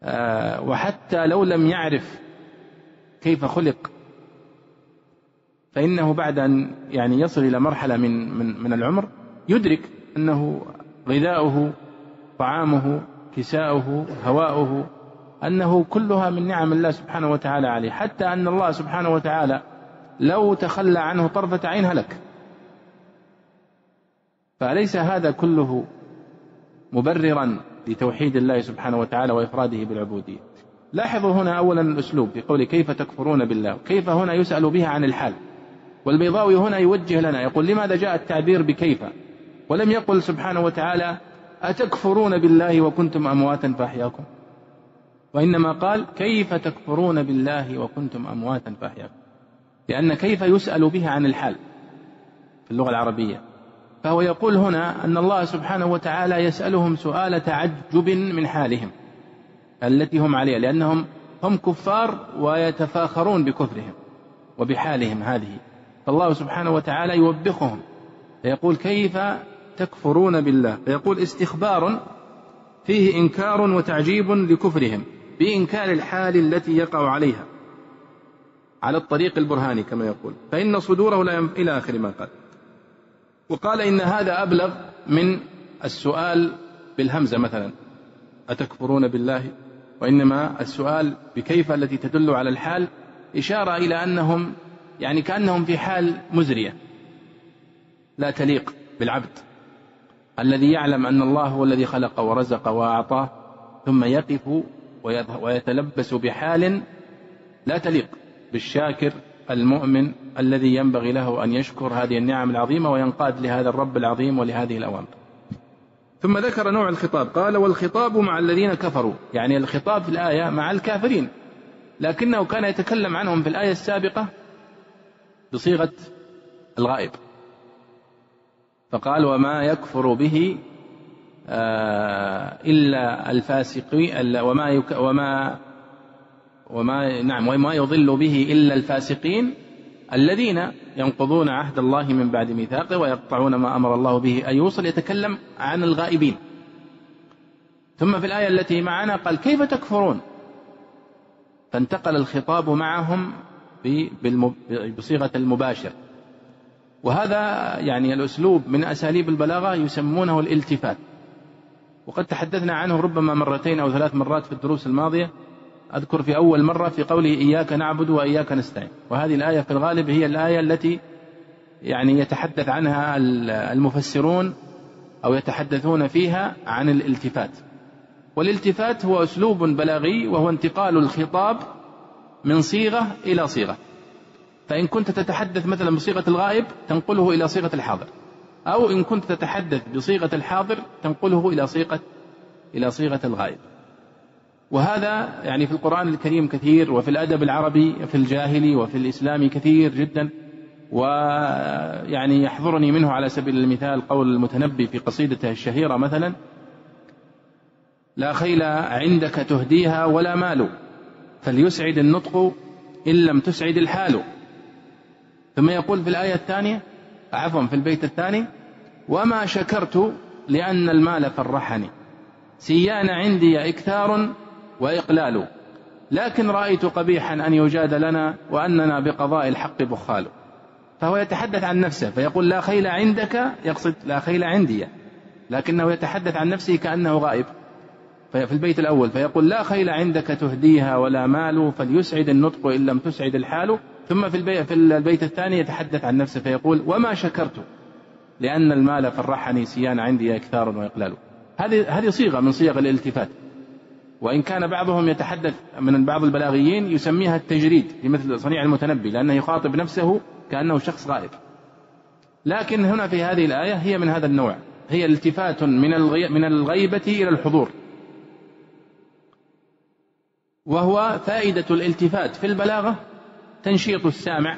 آه، وحتى لو لم يعرف كيف خلق فإنه بعد أن يعني يصل إلى مرحلة من من من العمر يدرك أنه غذاؤه طعامه كساؤه هواؤه أنه كلها من نعم الله سبحانه وتعالى عليه. حتى أن الله سبحانه وتعالى لو تخلى عنه طرفة عين هلك. فأليس هذا كله مبررا لتوحيد الله سبحانه وتعالى وإفراده بالعبودية. لاحظوا هنا أولا الأسلوب في قوله كيف تكفرون بالله. كيف هنا يسأل بها عن الحال. والبيضاوي هنا يوجه لنا يقول لماذا جاء التعبير بكيف؟ ولم يقل سبحانه وتعالى أتكفرون بالله وكنتم أمواتا فأحياكم؟ وإنما قال كيف تكفرون بالله وكنتم أمواتا فأحياكم؟ لأن كيف يسأل بها عن الحال في اللغة العربية. فهو يقول هنا أن الله سبحانه وتعالى يسألهم سؤال تعجب من حالهم التي هم عليها لأنهم هم كفار ويتفاخرون بكفرهم وبحالهم هذه. فالله سبحانه وتعالى يوبخهم فيقول كيف تكفرون بالله. فيقول استخبار فيه إنكار وتعجيب لكفرهم بإنكار الحال التي يقع عليها على الطريق البرهاني كما يقول. فإن صدوره لا. إلى آخر ما قال. وقال إن هذا أبلغ من السؤال بالهمزة مثلا. أتكفرون بالله؟ وإنما السؤال بكيف التي تدل على الحال؟ إشارة إلى أنهم يعني كأنهم في حال مزرية. لا تليق بالعبد. الذي يعلم أن الله هو الذي خلق ورزق وأعطاه ثم يقف ويتلبس بحال لا تليق بالشاكر المؤمن الذي ينبغي له أن يشكر هذه النعم العظيمة وينقاد لهذا الرب العظيم ولهذه الأوامر. ثم ذكر نوع الخطاب قال والخطاب مع الذين كفروا. يعني الخطاب في الآية مع الكافرين. لكنه كان يتكلم عنهم في الآية السابقة بصيغة الغائب. فقال وما يكفر به آه، إلا الفاسقين وما يك وما وما نعم وما يضل به إلا الفاسقين الذين ينقضون عهد الله من بعد ميثاقه ويقطعون ما أمر الله به أن يوصل يتكلم عن الغائبين. ثم في الآية التي معنا قال كيف تكفرون؟ فانتقل الخطاب معهم بصيغة المباشر. وهذا يعني الأسلوب من أساليب البلاغة يسمونه الالتفات. وقد تحدثنا عنه ربما مرتين أو ثلاث مرات في الدروس الماضية. أذكر في أول مرة في قوله إياك نعبد وإياك نستعين. وهذه الآية في الغالب هي الآية التي يعني يتحدث عنها المفسرون أو يتحدثون فيها عن الالتفات. والالتفات هو أسلوب بلاغي وهو انتقال الخطاب من صيغة إلى صيغة. فإن كنت تتحدث مثلا بصيغة الغائب تنقله إلى صيغة الحاضر. أو إن كنت تتحدث بصيغة الحاضر تنقله إلى صيغة إلى صيغة الغائب. وهذا يعني في القرآن الكريم كثير وفي الأدب العربي في الجاهلي وفي الإسلامي كثير جدا. ويعني يحضرني منه على سبيل المثال قول المتنبي في قصيدته الشهيرة مثلا لا خيل عندك تهديها ولا مال فليسعد النطق إن لم تسعد الحال. ثم يقول في الآية الثانية عفوا في البيت الثاني وما شكرت لأن المال فرحني. سيان عندي إكثار وإقلال. لكن رأيت قبيحا أن يجاد لنا وأننا بقضاء الحق بخال. فهو يتحدث عن نفسه فيقول لا خيل عندك يقصد لا خيل عندي. لكنه يتحدث عن نفسه كأنه غائب. في البيت الأول فيقول لا خيل عندك تهديها ولا مال فليسعد النطق إن لم تسعد الحال. ثم في البيت, في البيت الثاني يتحدث عن نفسه فيقول وما شكرت لأن المال فرحني سيان عندي إكثار وإقلال. هذه هذه صيغة من صيغ الالتفات. وإن كان بعضهم يتحدث من بعض البلاغيين يسميها التجريد مثل صنيع المتنبي لأنه يخاطب نفسه كأنه شخص غائب. لكن هنا في هذه الآية هي من هذا النوع. هي التفات من من الغيبة إلى الحضور. وهو فائدة الالتفات في البلاغة تنشيط السامع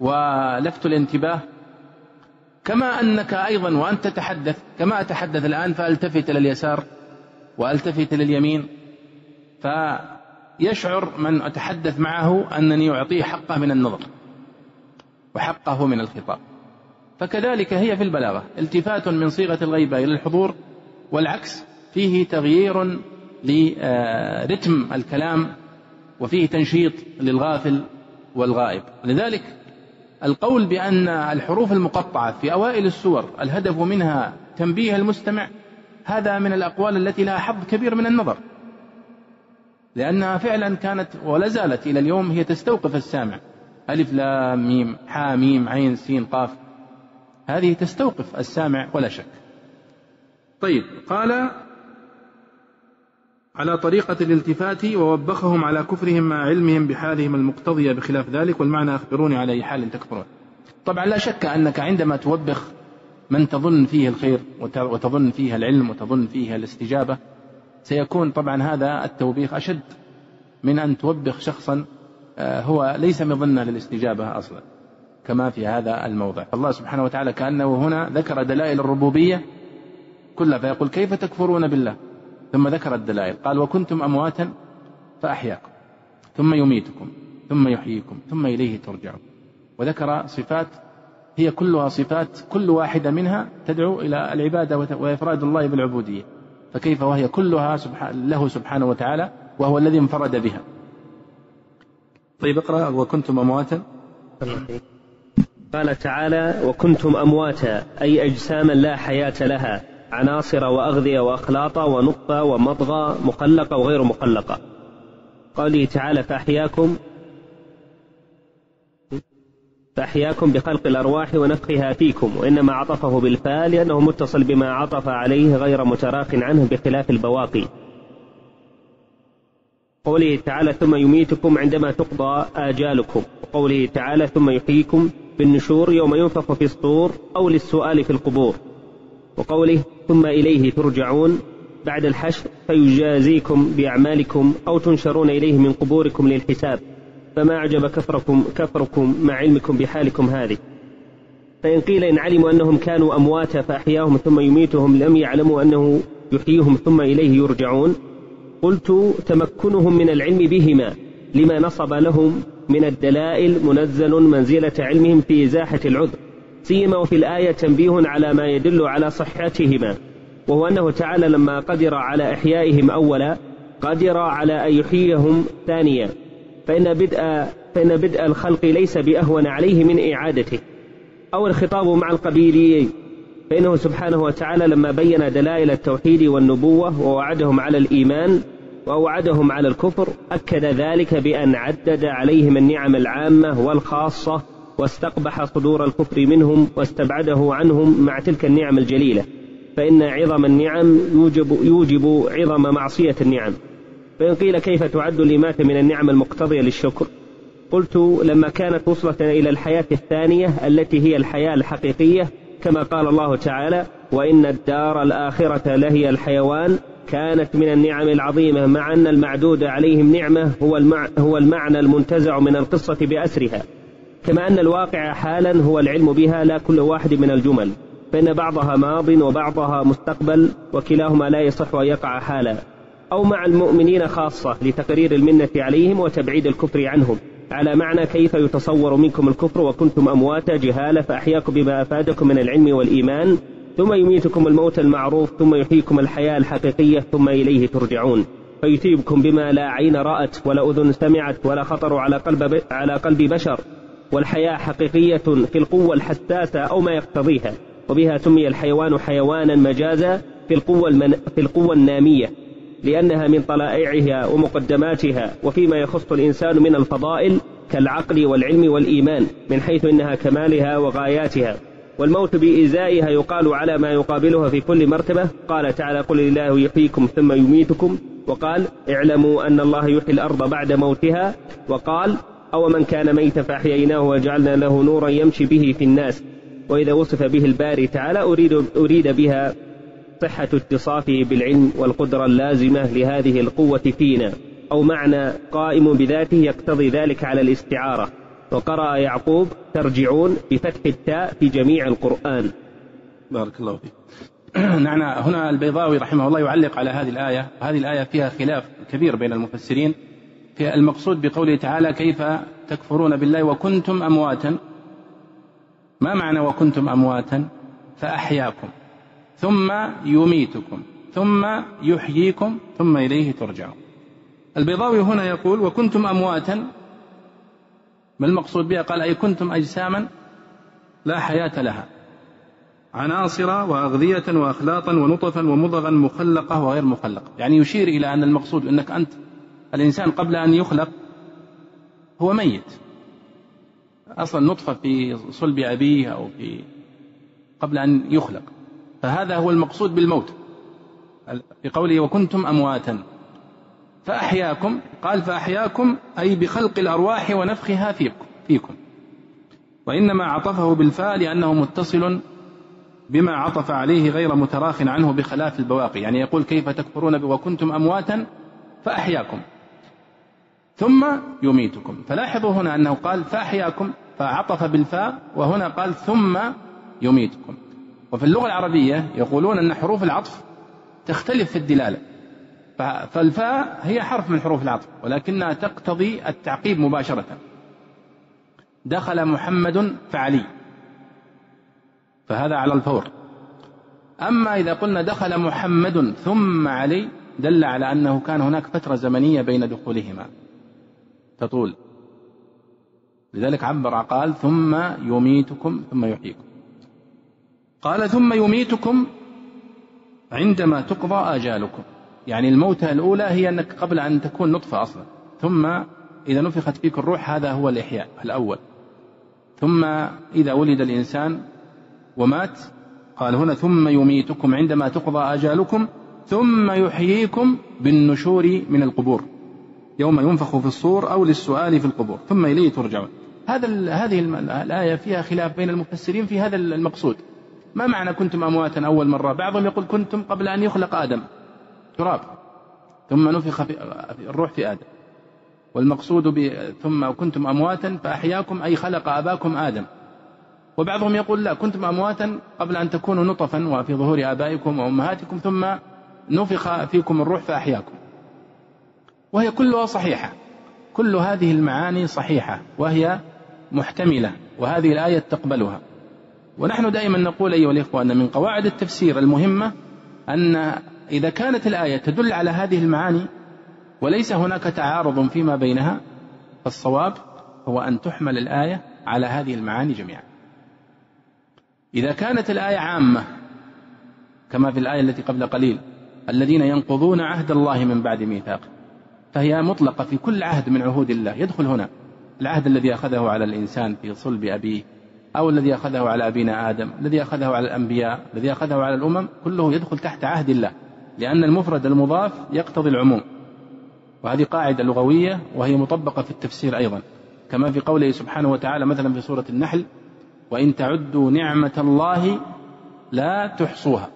ولفت الانتباه. كما أنك أيضا وأنت تتحدث كما أتحدث الآن فألتفت إلى اليسار وألتفت إلى اليمين. فيشعر من أتحدث معه أنني أعطيه حقه من النظر وحقه من الخطاب. فكذلك هي في البلاغة التفات من صيغة الغيبه إلى الحضور والعكس فيه تغيير لرتم الكلام وفيه تنشيط للغافل والغائب. لذلك القول بأن الحروف المقطعة في أوائل السور الهدف منها تنبيه المستمع هذا من الأقوال التي لها حظ كبير من النظر. لأنها فعلا كانت ولا زالت إلى اليوم هي تستوقف السامع. ألف لام ميم حا ميم عين سين قاف. هذه تستوقف السامع ولا شك. طيب قال على طريقة الالتفات ووبخهم على كفرهم مع علمهم بحالهم المقتضية بخلاف ذلك والمعنى أخبروني على أي حال تكفرون. طبعا لا شك أنك عندما توبخ من تظن فيه الخير وتظن فيه العلم وتظن فيه الاستجابة سيكون طبعا هذا التوبيخ أشد من أن توبخ شخصا آه، هو ليس مظنة للاستجابة أصلا كما في هذا الموضع. الله سبحانه وتعالى كأنه هنا ذكر دلائل الربوبية كلها فيقول كيف تكفرون بالله؟ ثم ذكر الدلائل. قال وكنتم أمواتا فأحياكم ثم يميتكم ثم يحييكم ثم إليه ترجعون. وذكر صفات هي كلها صفات كل واحدة منها تدعو إلى العبادة وإفراد الله بالعبودية. فكيف وهي كلها له سبحانه وتعالى وهو الذي انفرد بها. طيب اقرأ وكنتم أمواتا قال تعالى وكنتم أمواتا أي أجساما لا حياة لها. عناصر وأغذية وأخلاط ونطفة ومضغة مخلقة وغير مخلقة قوله تعالى فأحياكم فأحياكم بخلق الأرواح ونفخها فيكم وإنما عطفه بالفاء لأنه متصل بما عطف عليه غير متراخ عنه بخلاف البواقي. قوله تعالى ثم يميتكم عندما تقضى آجالكم. وقوله تعالى ثم يحييكم بالنشور يوم ينفخ في الصور أو للسؤال في القبور. وقوله ثم إليه ترجعون بعد الحشر فيجازيكم بأعمالكم أو تنشرون إليه من قبوركم للحساب فما أعجب كفركم كفركم مع علمكم بحالكم هذه. فإن قيل إن علموا أنهم كانوا أمواتا فأحياهم ثم يميتهم لم يعلموا أنه يحييهم ثم إليه يرجعون قلت تمكنهم من العلم بهما لما نصب لهم من الدلائل منزل منزلة علمهم في إزاحة العذر. سيما وفي الآية تنبيه على ما يدل على صحتهما وهو أنه تعالى لما قدر على إحيائهم أولا قدر على أن يحييهم ثانيا فإن بدء فإن بدء الخلق ليس بأهون عليه من إعادته أو الخطاب مع القبيليين فإنه سبحانه وتعالى لما بين دلائل التوحيد والنبوة ووعدهم على الإيمان وأوعدهم على الكفر أكد ذلك بأن عدد عليهم النعم العامة والخاصة واستقبح صدور الكفر منهم واستبعده عنهم مع تلك النعم الجليلة. فإن عظم النعم يوجب, يوجب عظم معصية النعم. فإن قيل كيف تعد الإماتة من النعم المقتضية للشكر؟ قلت لما كانت وصلة إلى الحياة الثانية التي هي الحياة الحقيقية كما قال الله تعالى وإن الدار الآخرة لهي الحيوان كانت من النعم العظيمة مع أن المعدود عليهم نعمة هو, هو المعنى المنتزع من القصة بأسرها. كما أن الواقع حالا هو العلم بها لا كل واحد من الجمل فإن بعضها ماض وبعضها مستقبل وكلاهما لا يصح أن يقع حالا. أو مع المؤمنين خاصة لتقرير المنة عليهم وتبعيد الكفر عنهم. على معنى كيف يتصور منكم الكفر وكنتم أمواتا جهالة فأحياكم بما أفادكم من العلم والإيمان؟ ثم يميتكم الموت المعروف ثم يحييكم الحياة الحقيقية ثم إليه ترجعون. فيثيبكم بما لا عين رأت ولا أذن سمعت ولا خطر على قلب على قلب بشر. والحياة حقيقية في القوة الحساسة أو ما يقتضيها وبها سمي الحيوان حيوانا مجازا في القوة المن... في القوة النامية لأنها من طلائعها ومقدماتها وفيما يخص الإنسان من الفضائل كالعقل والعلم والإيمان من حيث إنها كمالها وغاياتها. والموت بإزائها يقال على ما يقابلها في كل مرتبة. قال تعالى قل الله يحييكم ثم يميتكم وقال اعلموا أن الله يحيي الأرض بعد موتها وقال أو من كان ميتا فأحييناه وجعلنا له نورا يمشي به في الناس. وإذا وصف به الباري تعالى أريد, أريد بها صحة اتصافه بالعلم والقدرة اللازمة لهذه القوة فينا. أو معنى قائم بذاته يقتضي ذلك على الاستعارة. وقرأ يعقوب ترجعون بفتح التاء في جميع القرآن. بارك الله فيك. نعم هنا البيضاوي رحمه الله يعلق على هذه الآية. هذه الآية فيها خلاف كبير بين المفسرين. في المقصود بقوله تعالى كيف تكفرون بالله وكنتم أمواتا. ما معنى وكنتم أمواتا؟ فأحياكم ثم يميتكم ثم يحييكم ثم إليه ترجعون. البيضاوي هنا يقول وكنتم أمواتا. ما المقصود بها؟ قال أي كنتم أجساما لا حياة لها. عناصر وأغذية وأخلاطا ونطفا ومضغا مخلقة وغير مخلقة. يعني يشير إلى أن المقصود أنك أنت الإنسان قبل أن يخلق هو ميت. أصلا نطفة في صلب أبيه أو في قبل أن يخلق. فهذا هو المقصود بالموت. في قوله وكنتم أمواتا. فأحياكم قال فأحياكم أي بخلق الأرواح ونفخها فيكم. وإنما عطفه بالفاء لأنه متصل بما عطف عليه غير متراخ عنه بخلاف البواقي. يعني يقول كيف تكفرون وكنتم أمواتا فأحياكم. ثم يميتكم. فلاحظوا هنا أنه قال فأحياكم فعطف بالفاء وهنا قال ثم يميتكم. وفي اللغة العربية يقولون أن حروف العطف تختلف في الدلالة. فالفاء هي حرف من حروف العطف ولكنها تقتضي التعقيب مباشرة. دخل محمد فعلي. فهذا على الفور. أما إذا قلنا دخل محمد ثم علي دل على أنه كان هناك فترة زمنية بين دخولهما. تطول. لذلك عبر قال ثم يميتكم ثم يحييكم. قال ثم يميتكم عندما تقضى آجالكم. يعني الموتة الأولى هي أنك قبل أن تكون نطفة أصلا. ثم إذا نفخت فيك الروح هذا هو الإحياء الأول. ثم إذا ولد الإنسان ومات قال هنا ثم يميتكم عندما تقضى آجالكم ثم يحييكم بالنشور من القبور. يوم ينفخ في الصور أو للسؤال في القبور ثم إليه ترجعون. هذا هذه الآية فيها خلاف بين المفسرين في هذا المقصود. ما معنى كنتم أمواتا أول مرة؟ بعضهم يقول كنتم قبل أن يخلق آدم. تراب. ثم نفخ في الروح في آدم. والمقصود ثم كنتم أمواتا فأحياكم أي خلق أباكم آدم. وبعضهم يقول لا كنتم أمواتا قبل أن تكونوا نطفا وفي ظهور آبائكم وأمهاتكم ثم نفخ فيكم الروح فأحياكم. وهي كلها صحيحة. كل هذه المعاني صحيحة وهي محتملة وهذه الآية تقبلها. ونحن دائما نقول أيها الإخوة أن من قواعد التفسير المهمة أن إذا كانت الآية تدل على هذه المعاني وليس هناك تعارض فيما بينها فالصواب هو أن تحمل الآية على هذه المعاني جميعا. إذا كانت الآية عامة كما في الآية التي قبل قليل الذين ينقضون عهد الله من بعد ميثاقه فهي مطلقة في كل عهد من عهود الله. يدخل هنا. العهد الذي أخذه على الإنسان في صلب أبيه أو الذي أخذه على أبينا آدم الذي أخذه على الأنبياء الذي أخذه على الأمم كله يدخل تحت عهد الله. لأن المفرد المضاف يقتضي العموم. وهذه قاعدة لغوية وهي مطبقة في التفسير أيضا. كما في قوله سبحانه وتعالى مثلا في سورة النحل وإن تعدوا نعمة الله لا تحصوها.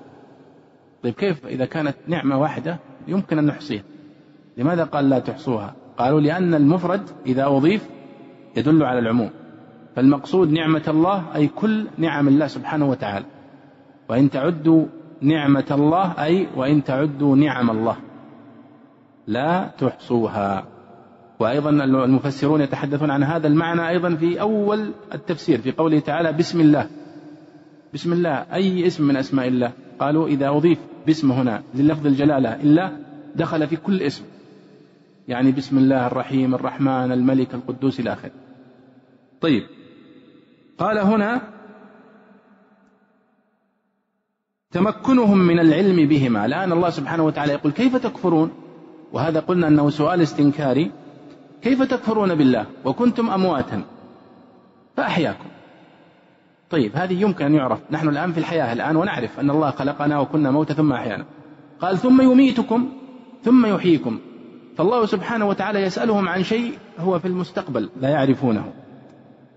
طيب كيف إذا كانت نعمة واحدة يمكن أن نحصيها؟ لماذا قال لا تحصوها؟ قالوا لأن المفرد إذا أضيف يدل على العموم. فالمقصود نعمة الله أي كل نعم الله سبحانه وتعالى. وإن تعدوا نعمة الله أي وإن تعدوا نعم الله. لا تحصوها. وأيضا المفسرون يتحدثون عن هذا المعنى أيضا في أول التفسير في قوله تعالى بسم الله. بسم الله أي اسم من أسماء الله؟ قالوا إذا أضيف باسم هنا للفظ الجلالة إلا دخل في كل اسم. يعني بسم الله الرحيم الرحمن الملك القدوس إلى آخره. طيب. قال هنا تمكنهم من العلم بهما. الآن الله سبحانه وتعالى يقول كيف تكفرون؟ وهذا قلنا أنه سؤال استنكاري. كيف تكفرون بالله؟ وكنتم أمواتا. فأحياكم. طيب هذه يمكن أن يعرف. نحن الآن في الحياة الآن ونعرف أن الله خلقنا وكنا موتا ثم أحيانا. قال ثم يميتكم ثم يحييكم. فالله سبحانه وتعالى يسألهم عن شيء هو في المستقبل لا يعرفونه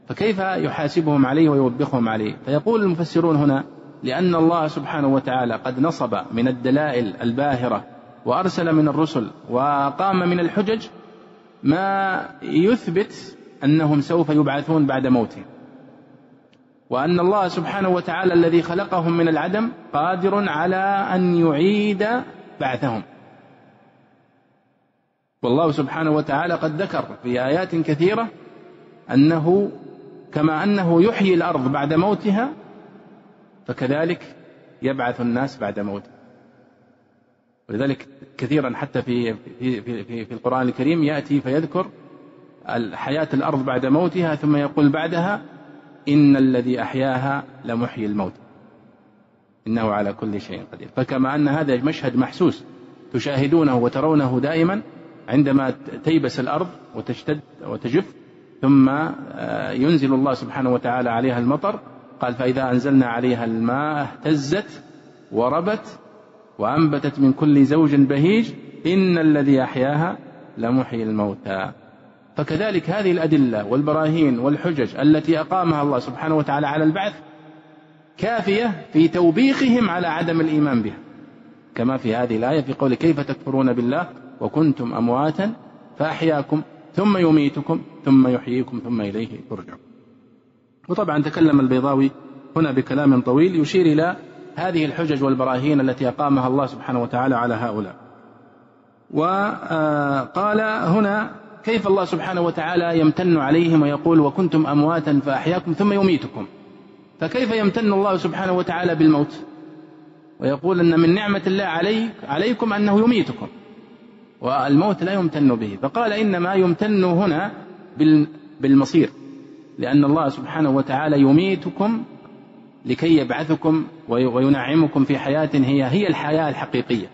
فكيف يحاسبهم عليه ويوبخهم عليه؟ فيقول المفسرون هنا لأن الله سبحانه وتعالى قد نصب من الدلائل الباهرة وأرسل من الرسل وقام من الحجج ما يثبت أنهم سوف يبعثون بعد موتهم وأن الله سبحانه وتعالى الذي خلقهم من العدم قادر على أن يعيد بعثهم. والله سبحانه وتعالى قد ذكر في آيات كثيرة أنه كما أنه يحيي الأرض بعد موتها فكذلك يبعث الناس بعد موته ولذلك كثيرا حتى في في في في, في القرآن الكريم يأتي فيذكر حياة الأرض بعد موتها ثم يقول بعدها إن الذي أحياها لمحيي الموت. إنه على كل شيء قدير. فكما أن هذا مشهد محسوس تشاهدونه وترونه دائما عندما تيبس الأرض وتشتد وتجف ثم آه، ينزل الله سبحانه وتعالى عليها المطر قال فإذا أنزلنا عليها الماء اهتزت وربت وأنبتت من كل زوج بهيج إن الذي أحياها لمحيي الموتى. فكذلك هذه الأدلة والبراهين والحجج التي أقامها الله سبحانه وتعالى على البعث كافية في توبيخهم على عدم الإيمان بها. كما في هذه الآية في قول كيف تكفرون بالله؟ وكنتم أمواتا فأحياكم ثم يميتكم ثم يحييكم ثم إليه ترجعون. وطبعا تكلم البيضاوي هنا بكلام طويل يشير إلى هذه الحجج والبراهين التي أقامها الله سبحانه وتعالى على هؤلاء. وقال هنا كيف الله سبحانه وتعالى يمتن عليهم ويقول وكنتم أمواتا فأحياكم ثم يميتكم. فكيف يمتن الله سبحانه وتعالى بالموت؟ ويقول أن من نعمة الله عليك عليكم أنه يميتكم. والموت لا يمتن به. فقال إنما يمتن هنا بالمصير. لأن الله سبحانه وتعالى يميتكم لكي يبعثكم وينعمكم في حياة هي هي الحياة الحقيقية.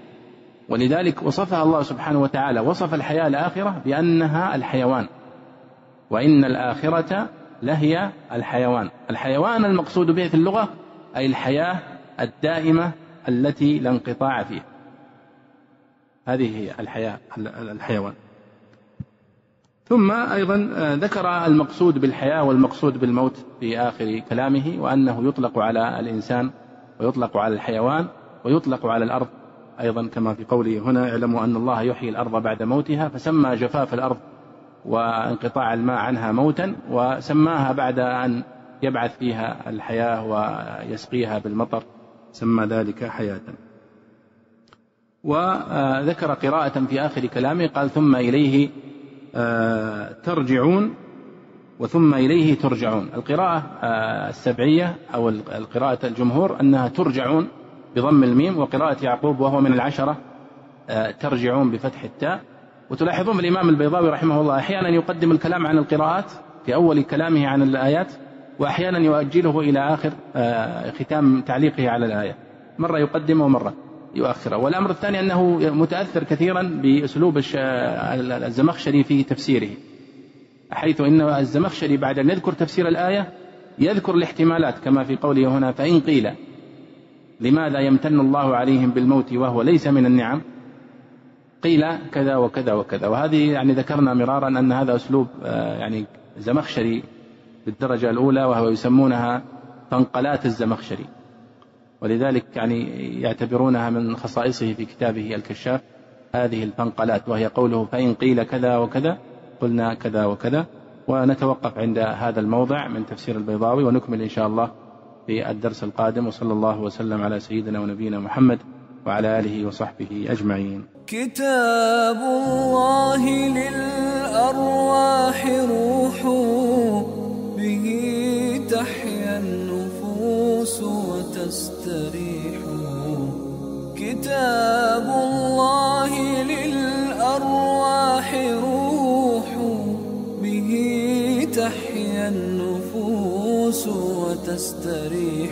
ولذلك وصفها الله سبحانه وتعالى. وصف الحياة الآخرة بأنها الحيوان. وإن الآخرة لهي الحيوان. الحيوان المقصود به في اللغة أي الحياة الدائمة التي لا انقطاع فيها. هذه هي الحياة الحيوان. ثم أيضا آه، ذكر المقصود بالحياة والمقصود بالموت في آخر كلامه وأنه يطلق على الإنسان ويطلق على الحيوان ويطلق على الأرض. أيضا كما في قوله هنا اعلموا أن الله يحيي الأرض بعد موتها فسمى جفاف الأرض وانقطاع الماء عنها موتا وسماها بعد أن يبعث فيها الحياة ويسقيها بالمطر سمى ذلك حياة. وذكر قراءة في آخر كلامه قال ثم إليه آه، ترجعون وثم إليه ترجعون. القراءة آه، السبعية أو القراءة الجمهور أنها ترجعون بضم الميم وقراءة يعقوب وهو من العشرة آه، ترجعون بفتح التاء. وتلاحظون الإمام البيضاوي رحمه الله أحيانا يقدم الكلام عن القراءات في أول كلامه عن الآيات وأحيانا يؤجله إلى آخر ختام تعليقه على الآية. مرة يقدمه ومرة يؤخره. والأمر الثاني أنه متأثر كثيرا بأسلوب الزمخشري في تفسيره حيث إن الزمخشري بعد أن يذكر تفسير الآية يذكر الاحتمالات كما في قوله هنا فإن قيل لماذا يمتن الله عليهم بالموت وهو ليس من النعم؟ قيل كذا وكذا وكذا. وهذه يعني ذكرنا مرارا أن هذا أسلوب آه، يعني زمخشري بالدرجة الأولى وهو يسمونها فانقلات الزمخشري. ولذلك يعني يعتبرونها من خصائصه في كتابه الكشاف هذه الفنقلات وهي قوله فإن قيل كذا وكذا قلنا كذا وكذا ونتوقف عند هذا الموضع من تفسير البيضاوي ونكمل إن شاء الله في الدرس القادم وصلى الله وسلم على سيدنا ونبينا محمد وعلى آله وصحبه أجمعين. كتاب الله للأرواح روح به كتاب الله للأرواح روح به تحيا النفوس وتستريح.